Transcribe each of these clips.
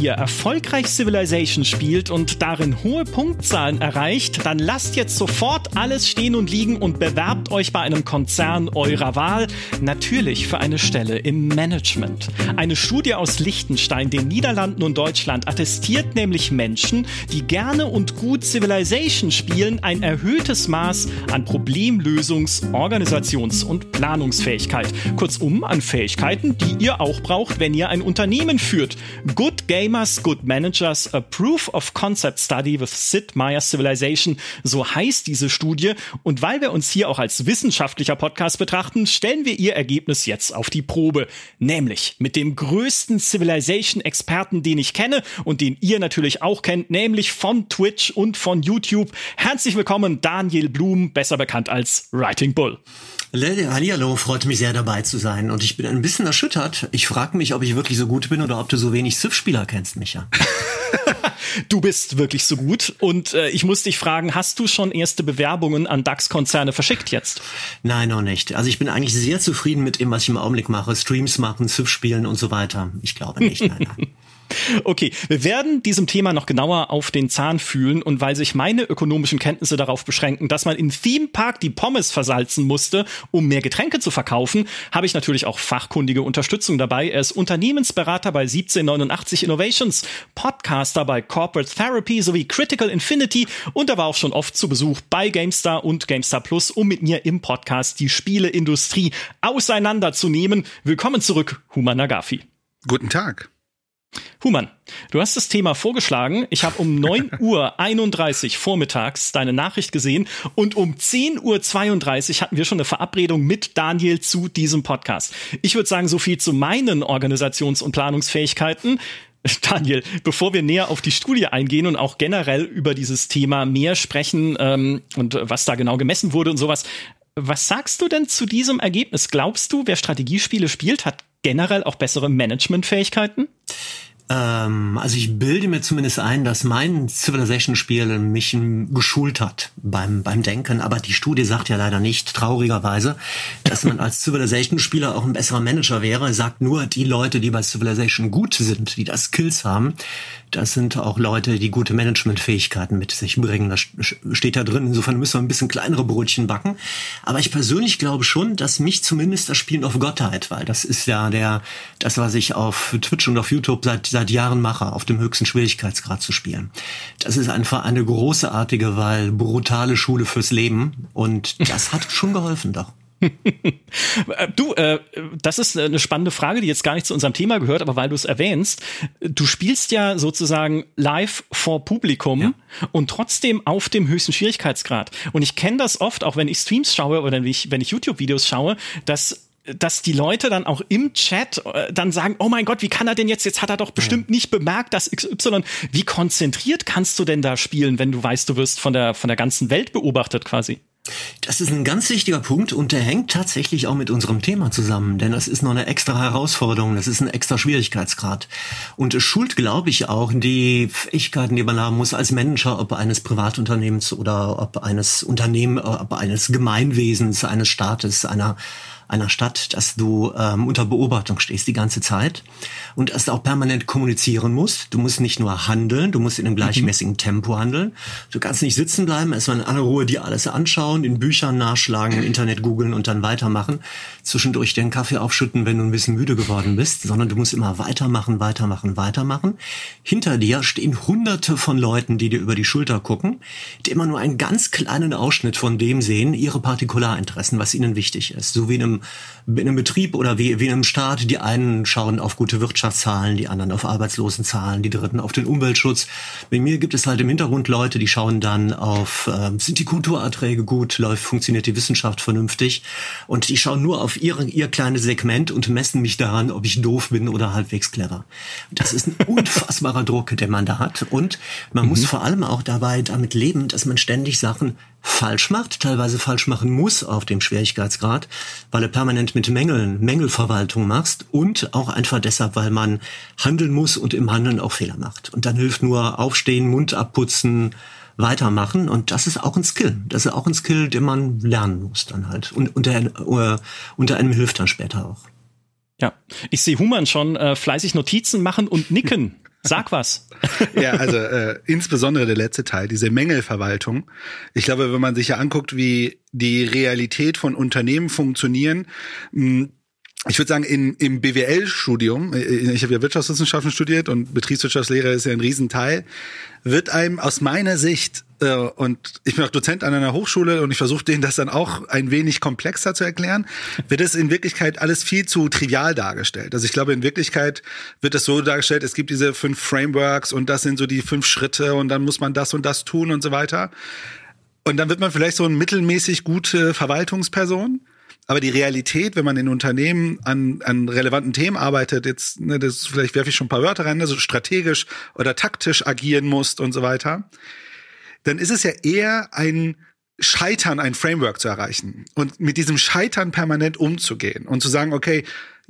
ihr erfolgreich Civilization spielt und darin hohe Punktzahlen erreicht, dann lasst jetzt sofort alles stehen und liegen und bewerbt euch bei einem Konzern eurer Wahl. Natürlich für eine Stelle im Management. Eine Studie aus Liechtenstein, den Niederlanden und Deutschland attestiert nämlich Menschen, die gerne und gut Civilization spielen, ein erhöhtes Maß an Problemlösungs-, Organisations- und Planungsfähigkeit. Kurzum an Fähigkeiten, die ihr auch braucht, wenn ihr ein Unternehmen führt. Good Gamers, Good Managers, a Proof of Concept Study with Sid Meier's Civilization, so heißt diese Studie. Und weil wir uns hier auch als wissenschaftlicher Podcast betrachten, stellen wir ihr Ergebnis jetzt auf die Probe. Nämlich mit dem größten Civilization-Experten, den ich kenne und den ihr natürlich auch kennt, nämlich von Twitch und von YouTube. Herzlich willkommen, Daniel Blum, besser bekannt als Writing Bull. Hallihallo, freut mich sehr dabei zu sein und ich bin ein bisschen erschüttert. Ich frage mich, ob ich wirklich so gut bin oder ob du so wenig Civ-Spieler kennst, Micha. du bist wirklich so gut und äh, ich muss dich fragen, hast du schon erste Bewerbungen an DAX-Konzerne verschickt jetzt? Nein, noch nicht. Also ich bin eigentlich sehr zufrieden mit dem, was ich im Augenblick mache. Streams machen, Civ spielen und so weiter. Ich glaube nicht, nein, nein. Okay, wir werden diesem Thema noch genauer auf den Zahn fühlen und weil sich meine ökonomischen Kenntnisse darauf beschränken, dass man im Theme Park die Pommes versalzen musste, um mehr Getränke zu verkaufen, habe ich natürlich auch fachkundige Unterstützung dabei. Er ist Unternehmensberater bei 1789 Innovations, Podcaster bei Corporate Therapy sowie Critical Infinity und er war auch schon oft zu Besuch bei GameStar und GameStar Plus, um mit mir im Podcast die Spieleindustrie auseinanderzunehmen. Willkommen zurück, Human Nagafi. Guten Tag. Human, du hast das Thema vorgeschlagen. Ich habe um 9.31 Uhr vormittags deine Nachricht gesehen und um 10.32 Uhr hatten wir schon eine Verabredung mit Daniel zu diesem Podcast. Ich würde sagen, so viel zu meinen Organisations- und Planungsfähigkeiten. Daniel, bevor wir näher auf die Studie eingehen und auch generell über dieses Thema mehr sprechen ähm, und was da genau gemessen wurde und sowas, was sagst du denn zu diesem Ergebnis? Glaubst du, wer Strategiespiele spielt, hat generell auch bessere Managementfähigkeiten? Ähm, also ich bilde mir zumindest ein, dass mein Civilization-Spiel mich geschult hat beim, beim Denken. Aber die Studie sagt ja leider nicht, traurigerweise, dass man als Civilization-Spieler auch ein besserer Manager wäre. Sagt nur, die Leute, die bei Civilization gut sind, die da Skills haben, das sind auch Leute, die gute Managementfähigkeiten mit sich bringen. Das steht da drin. Insofern müssen wir ein bisschen kleinere Brötchen backen. Aber ich persönlich glaube schon, dass mich zumindest das Spielen auf Gottheit, weil das ist ja der, das, was ich auf Twitch und auf YouTube seit, seit Jahren mache, auf dem höchsten Schwierigkeitsgrad zu spielen. Das ist einfach eine großartige, weil brutale Schule fürs Leben. Und das hat schon geholfen doch. du, äh, das ist eine spannende Frage, die jetzt gar nicht zu unserem Thema gehört, aber weil du es erwähnst, du spielst ja sozusagen live vor Publikum ja. und trotzdem auf dem höchsten Schwierigkeitsgrad. Und ich kenne das oft, auch wenn ich Streams schaue oder wenn ich, wenn ich YouTube-Videos schaue, dass dass die Leute dann auch im Chat äh, dann sagen, oh mein Gott, wie kann er denn jetzt, jetzt hat er doch bestimmt ja. nicht bemerkt, dass XY, wie konzentriert kannst du denn da spielen, wenn du weißt, du wirst von der, von der ganzen Welt beobachtet quasi? Das ist ein ganz wichtiger Punkt und der hängt tatsächlich auch mit unserem Thema zusammen, denn das ist noch eine extra Herausforderung, das ist ein extra Schwierigkeitsgrad. Und es schult, glaube ich, auch die Fähigkeiten, die man haben muss als Manager, ob eines Privatunternehmens oder ob eines Unternehmen, ob eines Gemeinwesens, eines Staates, einer einer Stadt, dass du ähm, unter Beobachtung stehst die ganze Zeit und dass du auch permanent kommunizieren musst. Du musst nicht nur handeln, du musst in einem gleichmäßigen mhm. Tempo handeln. Du kannst nicht sitzen bleiben, erstmal in aller Ruhe dir alles anschauen, in Büchern nachschlagen, im Internet googeln und dann weitermachen. Zwischendurch den Kaffee aufschütten, wenn du ein bisschen müde geworden bist, sondern du musst immer weitermachen, weitermachen, weitermachen. Hinter dir stehen hunderte von Leuten, die dir über die Schulter gucken, die immer nur einen ganz kleinen Ausschnitt von dem sehen, ihre Partikularinteressen, was ihnen wichtig ist. So wie in einem in einem Betrieb oder wie, wie in einem Staat. Die einen schauen auf gute Wirtschaftszahlen, die anderen auf Arbeitslosenzahlen, die dritten auf den Umweltschutz. Bei mir gibt es halt im Hintergrund Leute, die schauen dann auf, äh, sind die Kulturerträge gut, läuft, funktioniert die Wissenschaft vernünftig und die schauen nur auf ihr, ihr kleines Segment und messen mich daran, ob ich doof bin oder halbwegs clever. Das ist ein unfassbarer Druck, den man da hat und man mhm. muss vor allem auch dabei damit leben, dass man ständig Sachen falsch macht, teilweise falsch machen muss auf dem Schwierigkeitsgrad, weil du permanent mit Mängeln, Mängelverwaltung machst und auch einfach deshalb, weil man handeln muss und im Handeln auch Fehler macht. Und dann hilft nur aufstehen, Mund abputzen, weitermachen und das ist auch ein Skill. Das ist auch ein Skill, den man lernen muss dann halt und unter, äh, unter einem hilft dann später auch. Ja, ich sehe Human schon äh, fleißig Notizen machen und nicken. Sag was. ja, also äh, insbesondere der letzte Teil, diese Mängelverwaltung. Ich glaube, wenn man sich ja anguckt, wie die Realität von Unternehmen funktionieren, mh, ich würde sagen, in, im BWL-Studium, äh, ich habe ja Wirtschaftswissenschaften studiert und Betriebswirtschaftslehre ist ja ein Riesenteil, wird einem aus meiner Sicht, äh, und ich bin auch Dozent an einer Hochschule und ich versuche denen das dann auch ein wenig komplexer zu erklären, wird es in Wirklichkeit alles viel zu trivial dargestellt. Also ich glaube, in Wirklichkeit wird es so dargestellt, es gibt diese fünf Frameworks und das sind so die fünf Schritte und dann muss man das und das tun und so weiter. Und dann wird man vielleicht so eine mittelmäßig gute Verwaltungsperson. Aber die Realität, wenn man in Unternehmen an, an relevanten Themen arbeitet, jetzt, ne, das vielleicht werfe ich schon ein paar Wörter rein, also strategisch oder taktisch agieren muss und so weiter, dann ist es ja eher ein Scheitern, ein Framework zu erreichen und mit diesem Scheitern permanent umzugehen und zu sagen, okay,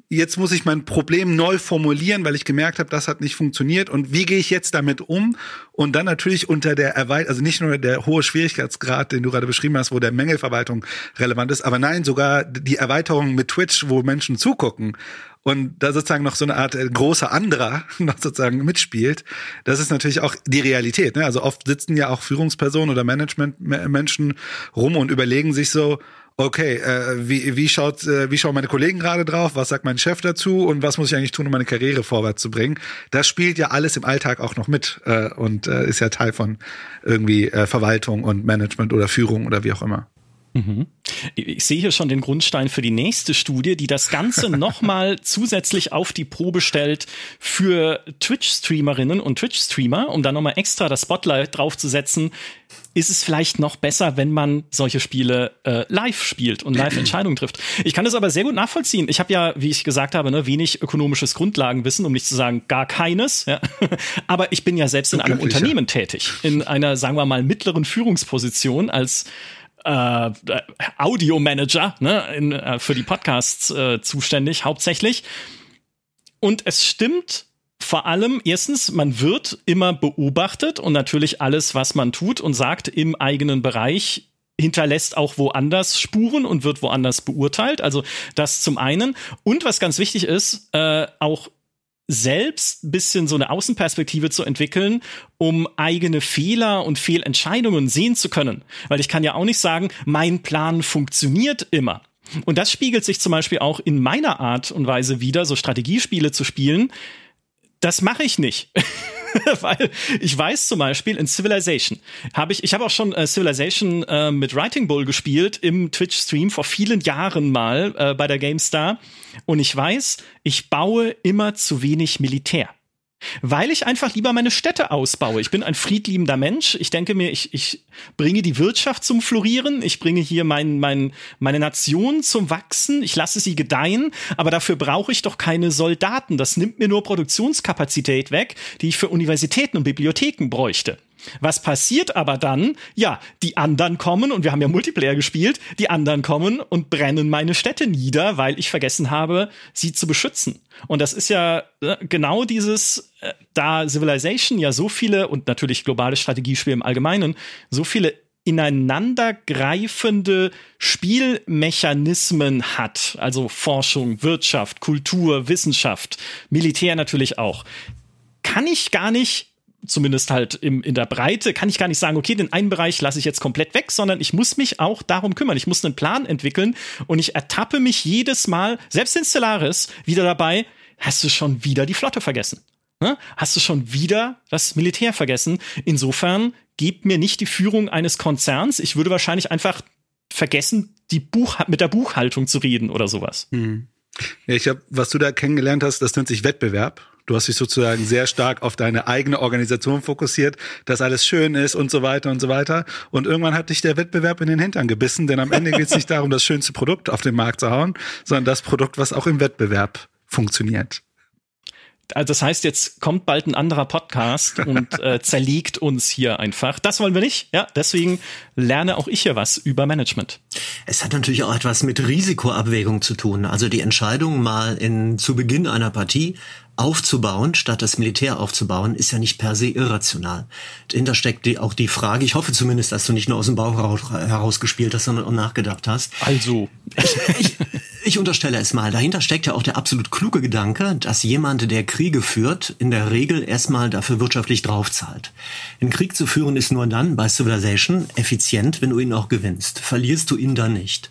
jetzt muss ich mein Problem neu formulieren, weil ich gemerkt habe, das hat nicht funktioniert und wie gehe ich jetzt damit um? Und dann natürlich unter der Erweiterung, also nicht nur der hohe Schwierigkeitsgrad, den du gerade beschrieben hast, wo der Mängelverwaltung relevant ist, aber nein, sogar die Erweiterung mit Twitch, wo Menschen zugucken und da sozusagen noch so eine Art äh, großer anderer noch sozusagen mitspielt, das ist natürlich auch die Realität. Ne? Also oft sitzen ja auch Führungspersonen oder Managementmenschen rum und überlegen sich so, okay, äh, wie, wie, schaut, äh, wie schauen meine Kollegen gerade drauf, was sagt mein Chef dazu und was muss ich eigentlich tun, um meine Karriere vorwärts zu bringen. Das spielt ja alles im Alltag auch noch mit äh, und äh, ist ja Teil von irgendwie äh, Verwaltung und Management oder Führung oder wie auch immer. Mhm. Ich sehe hier schon den Grundstein für die nächste Studie, die das Ganze nochmal zusätzlich auf die Probe stellt für Twitch-Streamerinnen und Twitch-Streamer, um da nochmal extra das Spotlight draufzusetzen. Ist es vielleicht noch besser, wenn man solche Spiele äh, live spielt und live Entscheidungen trifft? Ich kann das aber sehr gut nachvollziehen. Ich habe ja, wie ich gesagt habe, ne, wenig ökonomisches Grundlagenwissen, um nicht zu sagen gar keines. Ja. aber ich bin ja selbst in einem Unternehmen tätig, in einer, sagen wir mal, mittleren Führungsposition als äh, Audio-Manager ne, in, äh, für die Podcasts äh, zuständig, hauptsächlich. Und es stimmt vor allem, erstens, man wird immer beobachtet und natürlich alles, was man tut und sagt im eigenen Bereich, hinterlässt auch woanders Spuren und wird woanders beurteilt. Also das zum einen. Und was ganz wichtig ist, äh, auch selbst ein bisschen so eine Außenperspektive zu entwickeln, um eigene Fehler und Fehlentscheidungen sehen zu können. Weil ich kann ja auch nicht sagen, mein Plan funktioniert immer. Und das spiegelt sich zum Beispiel auch in meiner Art und Weise wieder, so Strategiespiele zu spielen. Das mache ich nicht. Weil ich weiß zum Beispiel in Civilization habe ich, ich habe auch schon äh, Civilization äh, mit Writing Bull gespielt im Twitch-Stream vor vielen Jahren mal äh, bei der GameStar. Und ich weiß, ich baue immer zu wenig Militär. Weil ich einfach lieber meine Städte ausbaue. Ich bin ein friedliebender Mensch. Ich denke mir, ich, ich bringe die Wirtschaft zum Florieren. Ich bringe hier mein, mein, meine Nation zum Wachsen. Ich lasse sie gedeihen. Aber dafür brauche ich doch keine Soldaten. Das nimmt mir nur Produktionskapazität weg, die ich für Universitäten und Bibliotheken bräuchte. Was passiert aber dann? Ja, die anderen kommen, und wir haben ja Multiplayer gespielt, die anderen kommen und brennen meine Städte nieder, weil ich vergessen habe, sie zu beschützen. Und das ist ja äh, genau dieses, äh, da Civilization ja so viele und natürlich globale Strategiespiele im Allgemeinen, so viele ineinandergreifende Spielmechanismen hat, also Forschung, Wirtschaft, Kultur, Wissenschaft, Militär natürlich auch, kann ich gar nicht zumindest halt im, in der Breite, kann ich gar nicht sagen, okay, den einen Bereich lasse ich jetzt komplett weg, sondern ich muss mich auch darum kümmern. Ich muss einen Plan entwickeln und ich ertappe mich jedes Mal, selbst in Stellaris, wieder dabei, hast du schon wieder die Flotte vergessen. Ne? Hast du schon wieder das Militär vergessen? Insofern gib mir nicht die Führung eines Konzerns. Ich würde wahrscheinlich einfach vergessen, die Buch mit der Buchhaltung zu reden oder sowas. Hm. Ja, ich habe, was du da kennengelernt hast, das nennt sich Wettbewerb. Du hast dich sozusagen sehr stark auf deine eigene Organisation fokussiert, dass alles schön ist und so weiter und so weiter. Und irgendwann hat dich der Wettbewerb in den Hintern gebissen, denn am Ende geht es nicht darum, das schönste Produkt auf den Markt zu hauen, sondern das Produkt, was auch im Wettbewerb funktioniert. Also das heißt, jetzt kommt bald ein anderer Podcast und äh, zerlegt uns hier einfach. Das wollen wir nicht. Ja, deswegen lerne auch ich hier was über Management. Es hat natürlich auch etwas mit Risikoabwägung zu tun. Also die Entscheidung mal in zu Beginn einer Partie aufzubauen, statt das Militär aufzubauen, ist ja nicht per se irrational. Dahinter steckt die, auch die Frage, ich hoffe zumindest, dass du nicht nur aus dem Bauch heraus gespielt hast, sondern auch nachgedacht hast. Also. Ich, ich, Ich unterstelle es mal. Dahinter steckt ja auch der absolut kluge Gedanke, dass jemand, der Kriege führt, in der Regel erstmal dafür wirtschaftlich draufzahlt. Ein Krieg zu führen ist nur dann bei Civilization effizient, wenn du ihn auch gewinnst. Verlierst du ihn dann nicht.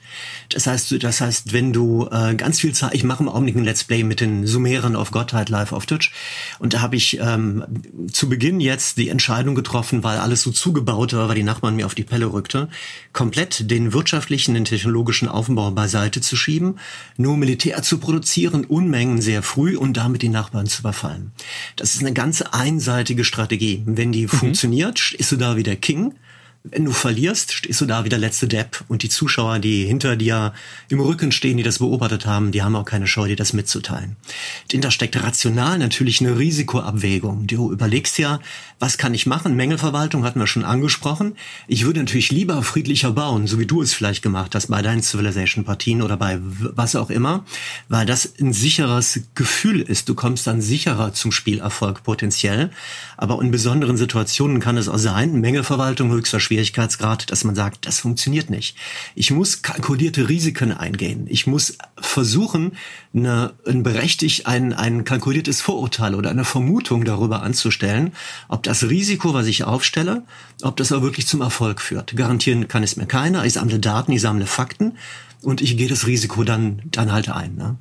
Das heißt, das heißt, wenn du äh, ganz viel Zeit, ich mache im Augenblick ein Let's Play mit den Sumeren auf Gottheit live auf Twitch und da habe ich ähm, zu Beginn jetzt die Entscheidung getroffen, weil alles so zugebaut war, weil die Nachbarn mir auf die Pelle rückte, komplett den wirtschaftlichen, den technologischen Aufbau beiseite zu schieben, nur Militär zu produzieren, Unmengen sehr früh und damit die Nachbarn zu überfallen. Das ist eine ganz einseitige Strategie. Wenn die mhm. funktioniert, ist du da wieder King. Wenn du verlierst, stehst du da wie der letzte Depp und die Zuschauer, die hinter dir im Rücken stehen, die das beobachtet haben, die haben auch keine Scheu, dir das mitzuteilen. Dahinter steckt rational natürlich eine Risikoabwägung. Du überlegst ja, was kann ich machen? Mängelverwaltung hatten wir schon angesprochen. Ich würde natürlich lieber friedlicher bauen, so wie du es vielleicht gemacht hast bei deinen Civilization-Partien oder bei was auch immer, weil das ein sicheres Gefühl ist. Du kommst dann sicherer zum Spielerfolg potenziell. Aber in besonderen Situationen kann es auch sein, Mängelverwaltung höchster Schwierigkeitsgrad, dass man sagt, das funktioniert nicht. Ich muss kalkulierte Risiken eingehen. Ich muss versuchen, eine, ein berechtigt, ein, ein kalkuliertes Vorurteil oder eine Vermutung darüber anzustellen, ob das Risiko, was ich aufstelle, ob das auch wirklich zum Erfolg führt. Garantieren kann es mir keiner. Ich sammle Daten, ich sammle Fakten und ich gehe das Risiko dann, dann halt ein. Ne?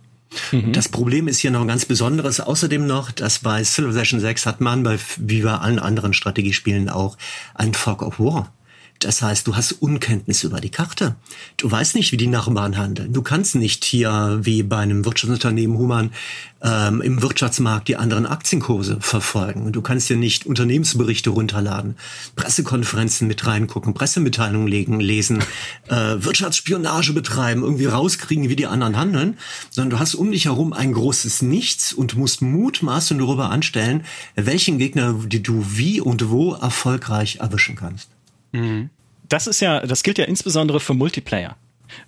Mhm. Das Problem ist hier noch ein ganz besonderes. Außerdem noch, dass bei Civilization 6 hat man bei, wie bei allen anderen Strategiespielen auch, ein Fog of War. Das heißt, du hast Unkenntnis über die Karte. Du weißt nicht, wie die Nachbarn handeln. Du kannst nicht hier wie bei einem Wirtschaftsunternehmen Human ähm, im Wirtschaftsmarkt die anderen Aktienkurse verfolgen. Du kannst dir nicht Unternehmensberichte runterladen, Pressekonferenzen mit reingucken, Pressemitteilungen legen, lesen, äh, Wirtschaftsspionage betreiben, irgendwie rauskriegen, wie die anderen handeln, sondern du hast um dich herum ein großes Nichts und musst Mutmaßen darüber anstellen, welchen Gegner du wie und wo erfolgreich erwischen kannst. Das ist ja, das gilt ja insbesondere für Multiplayer.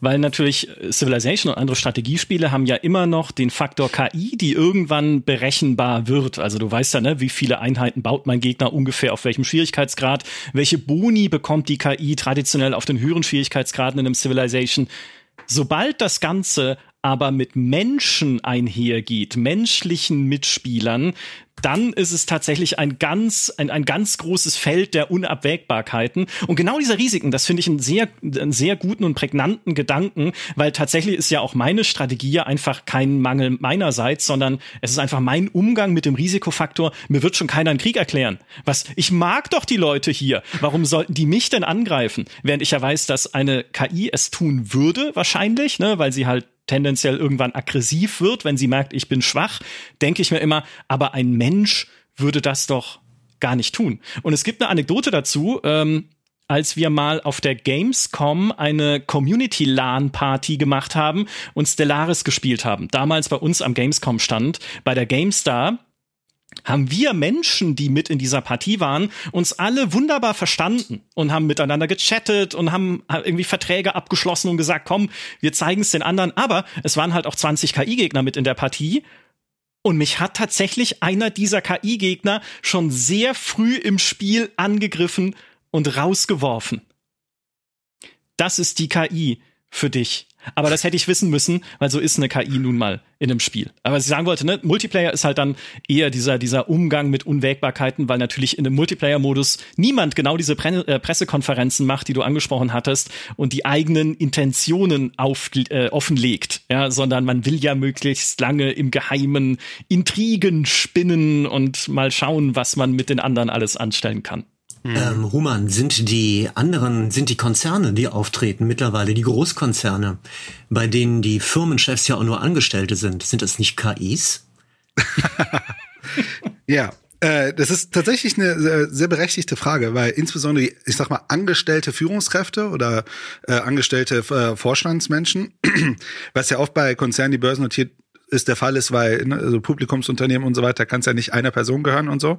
Weil natürlich Civilization und andere Strategiespiele haben ja immer noch den Faktor KI, die irgendwann berechenbar wird. Also du weißt ja, ne, wie viele Einheiten baut mein Gegner ungefähr auf welchem Schwierigkeitsgrad, welche Boni bekommt die KI traditionell auf den höheren Schwierigkeitsgraden in einem Civilization. Sobald das Ganze aber mit Menschen einhergeht, menschlichen Mitspielern, dann ist es tatsächlich ein ganz, ein, ein ganz großes Feld der Unabwägbarkeiten. Und genau diese Risiken, das finde ich einen sehr, einen sehr guten und prägnanten Gedanken, weil tatsächlich ist ja auch meine Strategie einfach kein Mangel meinerseits, sondern es ist einfach mein Umgang mit dem Risikofaktor. Mir wird schon keiner einen Krieg erklären. Was, ich mag doch die Leute hier. Warum sollten die mich denn angreifen? Während ich ja weiß, dass eine KI es tun würde, wahrscheinlich, ne, weil sie halt tendenziell irgendwann aggressiv wird, wenn sie merkt, ich bin schwach, denke ich mir immer, aber ein Mensch würde das doch gar nicht tun. Und es gibt eine Anekdote dazu, ähm, als wir mal auf der Gamescom eine Community LAN Party gemacht haben und Stellaris gespielt haben. Damals bei uns am Gamescom stand, bei der GameStar haben wir Menschen, die mit in dieser Partie waren, uns alle wunderbar verstanden und haben miteinander gechattet und haben irgendwie Verträge abgeschlossen und gesagt, komm, wir zeigen es den anderen. Aber es waren halt auch 20 KI-Gegner mit in der Partie. Und mich hat tatsächlich einer dieser KI-Gegner schon sehr früh im Spiel angegriffen und rausgeworfen. Das ist die KI für dich. Aber das hätte ich wissen müssen, weil so ist eine KI nun mal in einem Spiel. Aber was ich sagen wollte, ne, Multiplayer ist halt dann eher dieser, dieser Umgang mit Unwägbarkeiten, weil natürlich in einem Multiplayer-Modus niemand genau diese Pre äh, Pressekonferenzen macht, die du angesprochen hattest, und die eigenen Intentionen auf, äh, offenlegt, ja, sondern man will ja möglichst lange im Geheimen Intrigen spinnen und mal schauen, was man mit den anderen alles anstellen kann. Mhm. Ähm, Human, sind die anderen, sind die Konzerne, die auftreten mittlerweile, die Großkonzerne, bei denen die Firmenchefs ja auch nur Angestellte sind, sind das nicht KIs? ja, äh, das ist tatsächlich eine sehr, sehr berechtigte Frage, weil insbesondere, ich sag mal, angestellte Führungskräfte oder äh, angestellte äh, Vorstandsmenschen, was ja oft bei Konzernen, die börsennotiert ist der Fall ist, weil ne, also Publikumsunternehmen und so weiter kann es ja nicht einer Person gehören und so,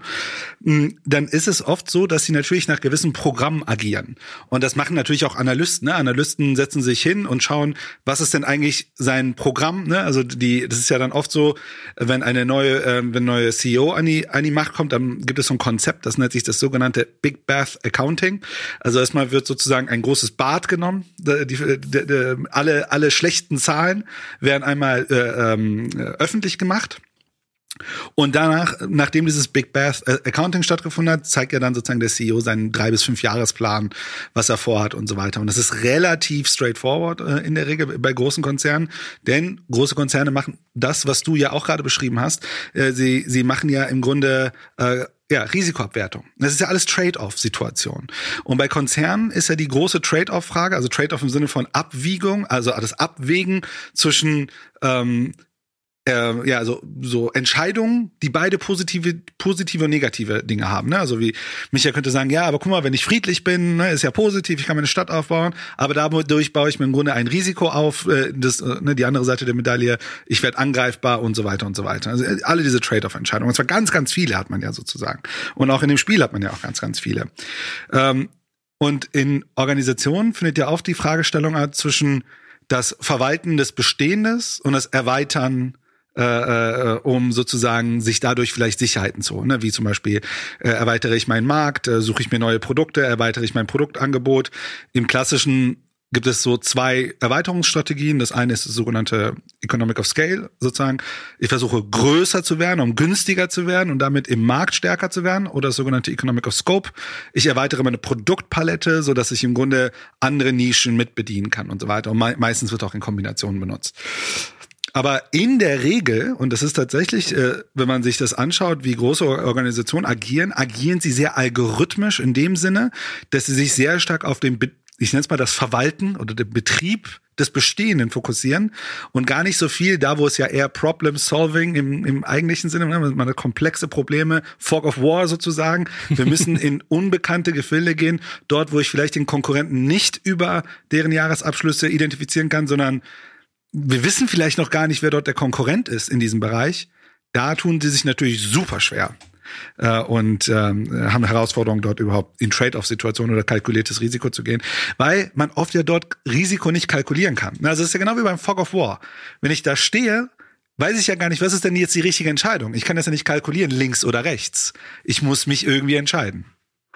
mm, dann ist es oft so, dass sie natürlich nach gewissen Programmen agieren. Und das machen natürlich auch Analysten. Ne? Analysten setzen sich hin und schauen, was ist denn eigentlich sein Programm. Ne? Also die, das ist ja dann oft so, wenn eine neue, äh, wenn ein neuer CEO an die, an die Macht kommt, dann gibt es so ein Konzept, das nennt sich das sogenannte Big Bath Accounting. Also erstmal wird sozusagen ein großes Bad genommen. Die, die, die, alle, alle schlechten Zahlen werden einmal äh, ähm, öffentlich gemacht. Und danach, nachdem dieses Big Bath äh, Accounting stattgefunden hat, zeigt ja dann sozusagen der CEO seinen drei bis fünf Jahresplan, was er vorhat und so weiter. Und das ist relativ straightforward äh, in der Regel bei großen Konzernen, denn große Konzerne machen das, was du ja auch gerade beschrieben hast. Äh, sie, sie machen ja im Grunde äh, ja, Risikoabwertung. Das ist ja alles Trade-off-Situation. Und bei Konzernen ist ja die große Trade-off-Frage, also Trade-off im Sinne von Abwiegung, also das Abwägen zwischen ähm, äh, ja, also so Entscheidungen, die beide positive, positive und negative Dinge haben. Ne? Also wie Micha könnte sagen, ja, aber guck mal, wenn ich friedlich bin, ne, ist ja positiv, ich kann meine Stadt aufbauen, aber dadurch baue ich mir im Grunde ein Risiko auf, äh, das, äh, ne, die andere Seite der Medaille, ich werde angreifbar und so weiter und so weiter. Also äh, alle diese Trade-off-Entscheidungen. Und zwar ganz, ganz viele hat man ja sozusagen. Und auch in dem Spiel hat man ja auch ganz, ganz viele. Ähm, und in Organisationen findet ja oft die Fragestellung zwischen das Verwalten des Bestehendes und das Erweitern äh, äh, um sozusagen sich dadurch vielleicht Sicherheiten zu holen. Ne? Wie zum Beispiel äh, erweitere ich meinen Markt, äh, suche ich mir neue Produkte, erweitere ich mein Produktangebot. Im klassischen gibt es so zwei Erweiterungsstrategien. Das eine ist das sogenannte Economic of Scale, sozusagen. Ich versuche größer zu werden, um günstiger zu werden und damit im Markt stärker zu werden. Oder das sogenannte Economic of Scope. Ich erweitere meine Produktpalette, so dass ich im Grunde andere Nischen mitbedienen kann und so weiter. Und me meistens wird auch in Kombinationen benutzt. Aber in der Regel, und das ist tatsächlich, äh, wenn man sich das anschaut, wie große Organisationen agieren, agieren sie sehr algorithmisch in dem Sinne, dass sie sich sehr stark auf den, ich nenne es mal das Verwalten oder den Betrieb des Bestehenden fokussieren und gar nicht so viel da, wo es ja eher Problem Solving im, im eigentlichen Sinne, ne, man komplexe Probleme, Fog of War sozusagen. Wir müssen in unbekannte Gefilde gehen, dort, wo ich vielleicht den Konkurrenten nicht über deren Jahresabschlüsse identifizieren kann, sondern wir wissen vielleicht noch gar nicht, wer dort der Konkurrent ist in diesem Bereich. Da tun sie sich natürlich super schwer äh, und ähm, haben Herausforderungen dort überhaupt in Trade-off-Situationen oder kalkuliertes Risiko zu gehen, weil man oft ja dort Risiko nicht kalkulieren kann. Also es ist ja genau wie beim Fog of War. Wenn ich da stehe, weiß ich ja gar nicht, was ist denn jetzt die richtige Entscheidung? Ich kann das ja nicht kalkulieren, links oder rechts. Ich muss mich irgendwie entscheiden.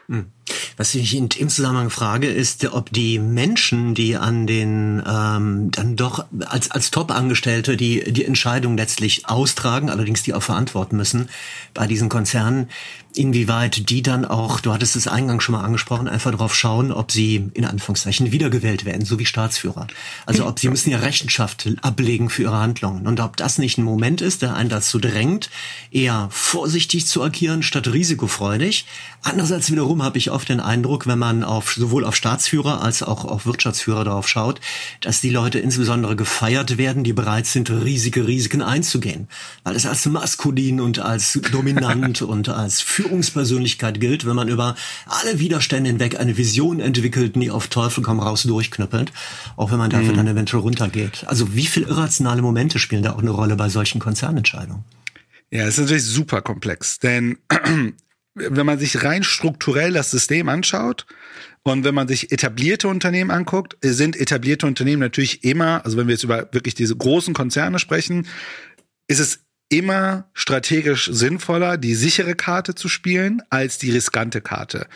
Hm. Was ich in dem Zusammenhang frage, ist, ob die Menschen, die an den ähm, dann doch als als Top-Angestellte die die Entscheidung letztlich austragen, allerdings die auch verantworten müssen bei diesen Konzernen, inwieweit die dann auch, du hattest es eingangs schon mal angesprochen, einfach darauf schauen, ob sie in Anführungszeichen wiedergewählt werden, so wie Staatsführer. Also ob sie müssen ja Rechenschaft ablegen für ihre Handlungen und ob das nicht ein Moment ist, der einen dazu drängt, eher vorsichtig zu agieren statt risikofreudig. Andererseits wiederum habe ich oft den Eindruck, wenn man auf sowohl auf Staatsführer als auch auf Wirtschaftsführer darauf schaut, dass die Leute insbesondere gefeiert werden, die bereit sind, riesige Risiken einzugehen, weil es als maskulin und als dominant und als Führungspersönlichkeit gilt, wenn man über alle Widerstände hinweg eine Vision entwickelt, die auf Teufel komm raus durchknüppelt, auch wenn man dafür mhm. dann eventuell runtergeht. Also wie viel irrationale Momente spielen da auch eine Rolle bei solchen Konzernentscheidungen? Ja, es ist natürlich super komplex, denn wenn man sich rein strukturell das System anschaut und wenn man sich etablierte Unternehmen anguckt, sind etablierte Unternehmen natürlich immer, also wenn wir jetzt über wirklich diese großen Konzerne sprechen, ist es immer strategisch sinnvoller, die sichere Karte zu spielen, als die riskante Karte.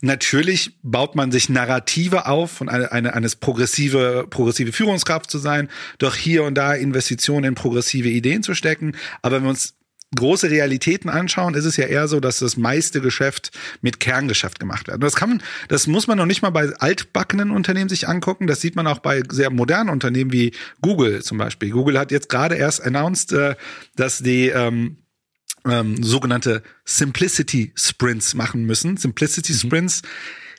Natürlich baut man sich Narrative auf, von eine, eine, eines progressive, progressive Führungskraft zu sein, doch hier und da Investitionen in progressive Ideen zu stecken. Aber wenn wir uns große Realitäten anschauen, ist es ja eher so, dass das meiste Geschäft mit Kerngeschäft gemacht wird. Das kann man, das muss man noch nicht mal bei altbackenen Unternehmen sich angucken. Das sieht man auch bei sehr modernen Unternehmen wie Google zum Beispiel. Google hat jetzt gerade erst announced, äh, dass die ähm, ähm, sogenannte Simplicity Sprints machen müssen. Simplicity mhm. Sprints,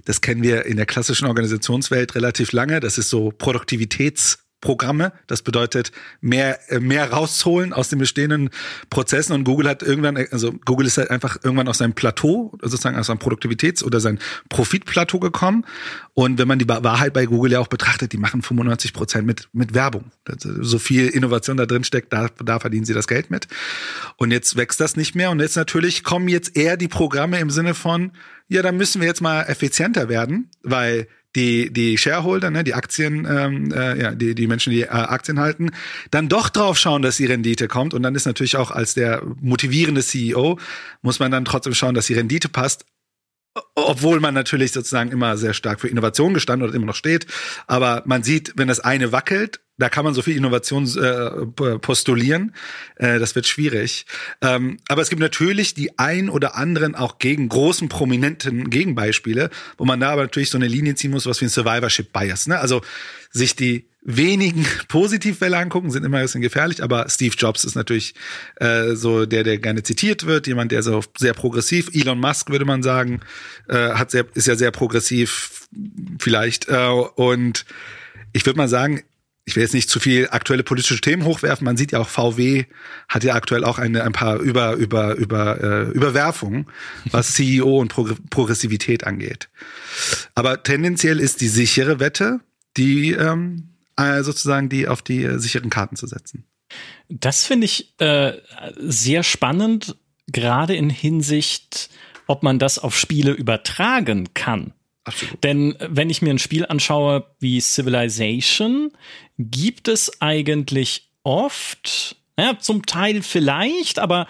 das kennen wir in der klassischen Organisationswelt relativ lange. Das ist so Produktivitäts Programme. Das bedeutet mehr, äh, mehr rausholen aus den bestehenden Prozessen. Und Google hat irgendwann, also Google ist halt einfach irgendwann aus seinem Plateau, sozusagen aus seinem Produktivitäts- oder sein Profitplateau gekommen. Und wenn man die Wahrheit bei Google ja auch betrachtet, die machen 95 Prozent mit, mit Werbung. So viel Innovation da drin steckt, da, da verdienen sie das Geld mit. Und jetzt wächst das nicht mehr. Und jetzt natürlich kommen jetzt eher die Programme im Sinne von, ja, da müssen wir jetzt mal effizienter werden, weil die die Shareholder, ne, die Aktien, ähm, äh, ja, die die Menschen, die äh, Aktien halten, dann doch drauf schauen, dass die Rendite kommt. Und dann ist natürlich auch als der motivierende CEO muss man dann trotzdem schauen, dass die Rendite passt. Obwohl man natürlich sozusagen immer sehr stark für Innovation gestanden oder immer noch steht. Aber man sieht, wenn das eine wackelt, da kann man so viel Innovation äh, postulieren. Äh, das wird schwierig. Ähm, aber es gibt natürlich die ein oder anderen auch gegen großen prominenten Gegenbeispiele, wo man da aber natürlich so eine Linie ziehen muss, was wie ein Survivorship Bias. Ne? Also sich die wenigen Positivfälle angucken, sind immer ein bisschen gefährlich, aber Steve Jobs ist natürlich äh, so der, der gerne zitiert wird, jemand, der so sehr progressiv, Elon Musk würde man sagen, äh, hat sehr, ist ja sehr progressiv vielleicht äh, und ich würde mal sagen, ich will jetzt nicht zu viel aktuelle politische Themen hochwerfen. Man sieht ja auch, VW hat ja aktuell auch eine, ein paar über, über, über, äh, Überwerfungen, was CEO und Pro Progressivität angeht. Aber tendenziell ist die sichere Wette, die ähm, äh, sozusagen die auf die äh, sicheren Karten zu setzen. Das finde ich äh, sehr spannend, gerade in Hinsicht, ob man das auf Spiele übertragen kann. Denn äh, wenn ich mir ein Spiel anschaue wie Civilization, gibt es eigentlich oft, ja, zum Teil vielleicht, aber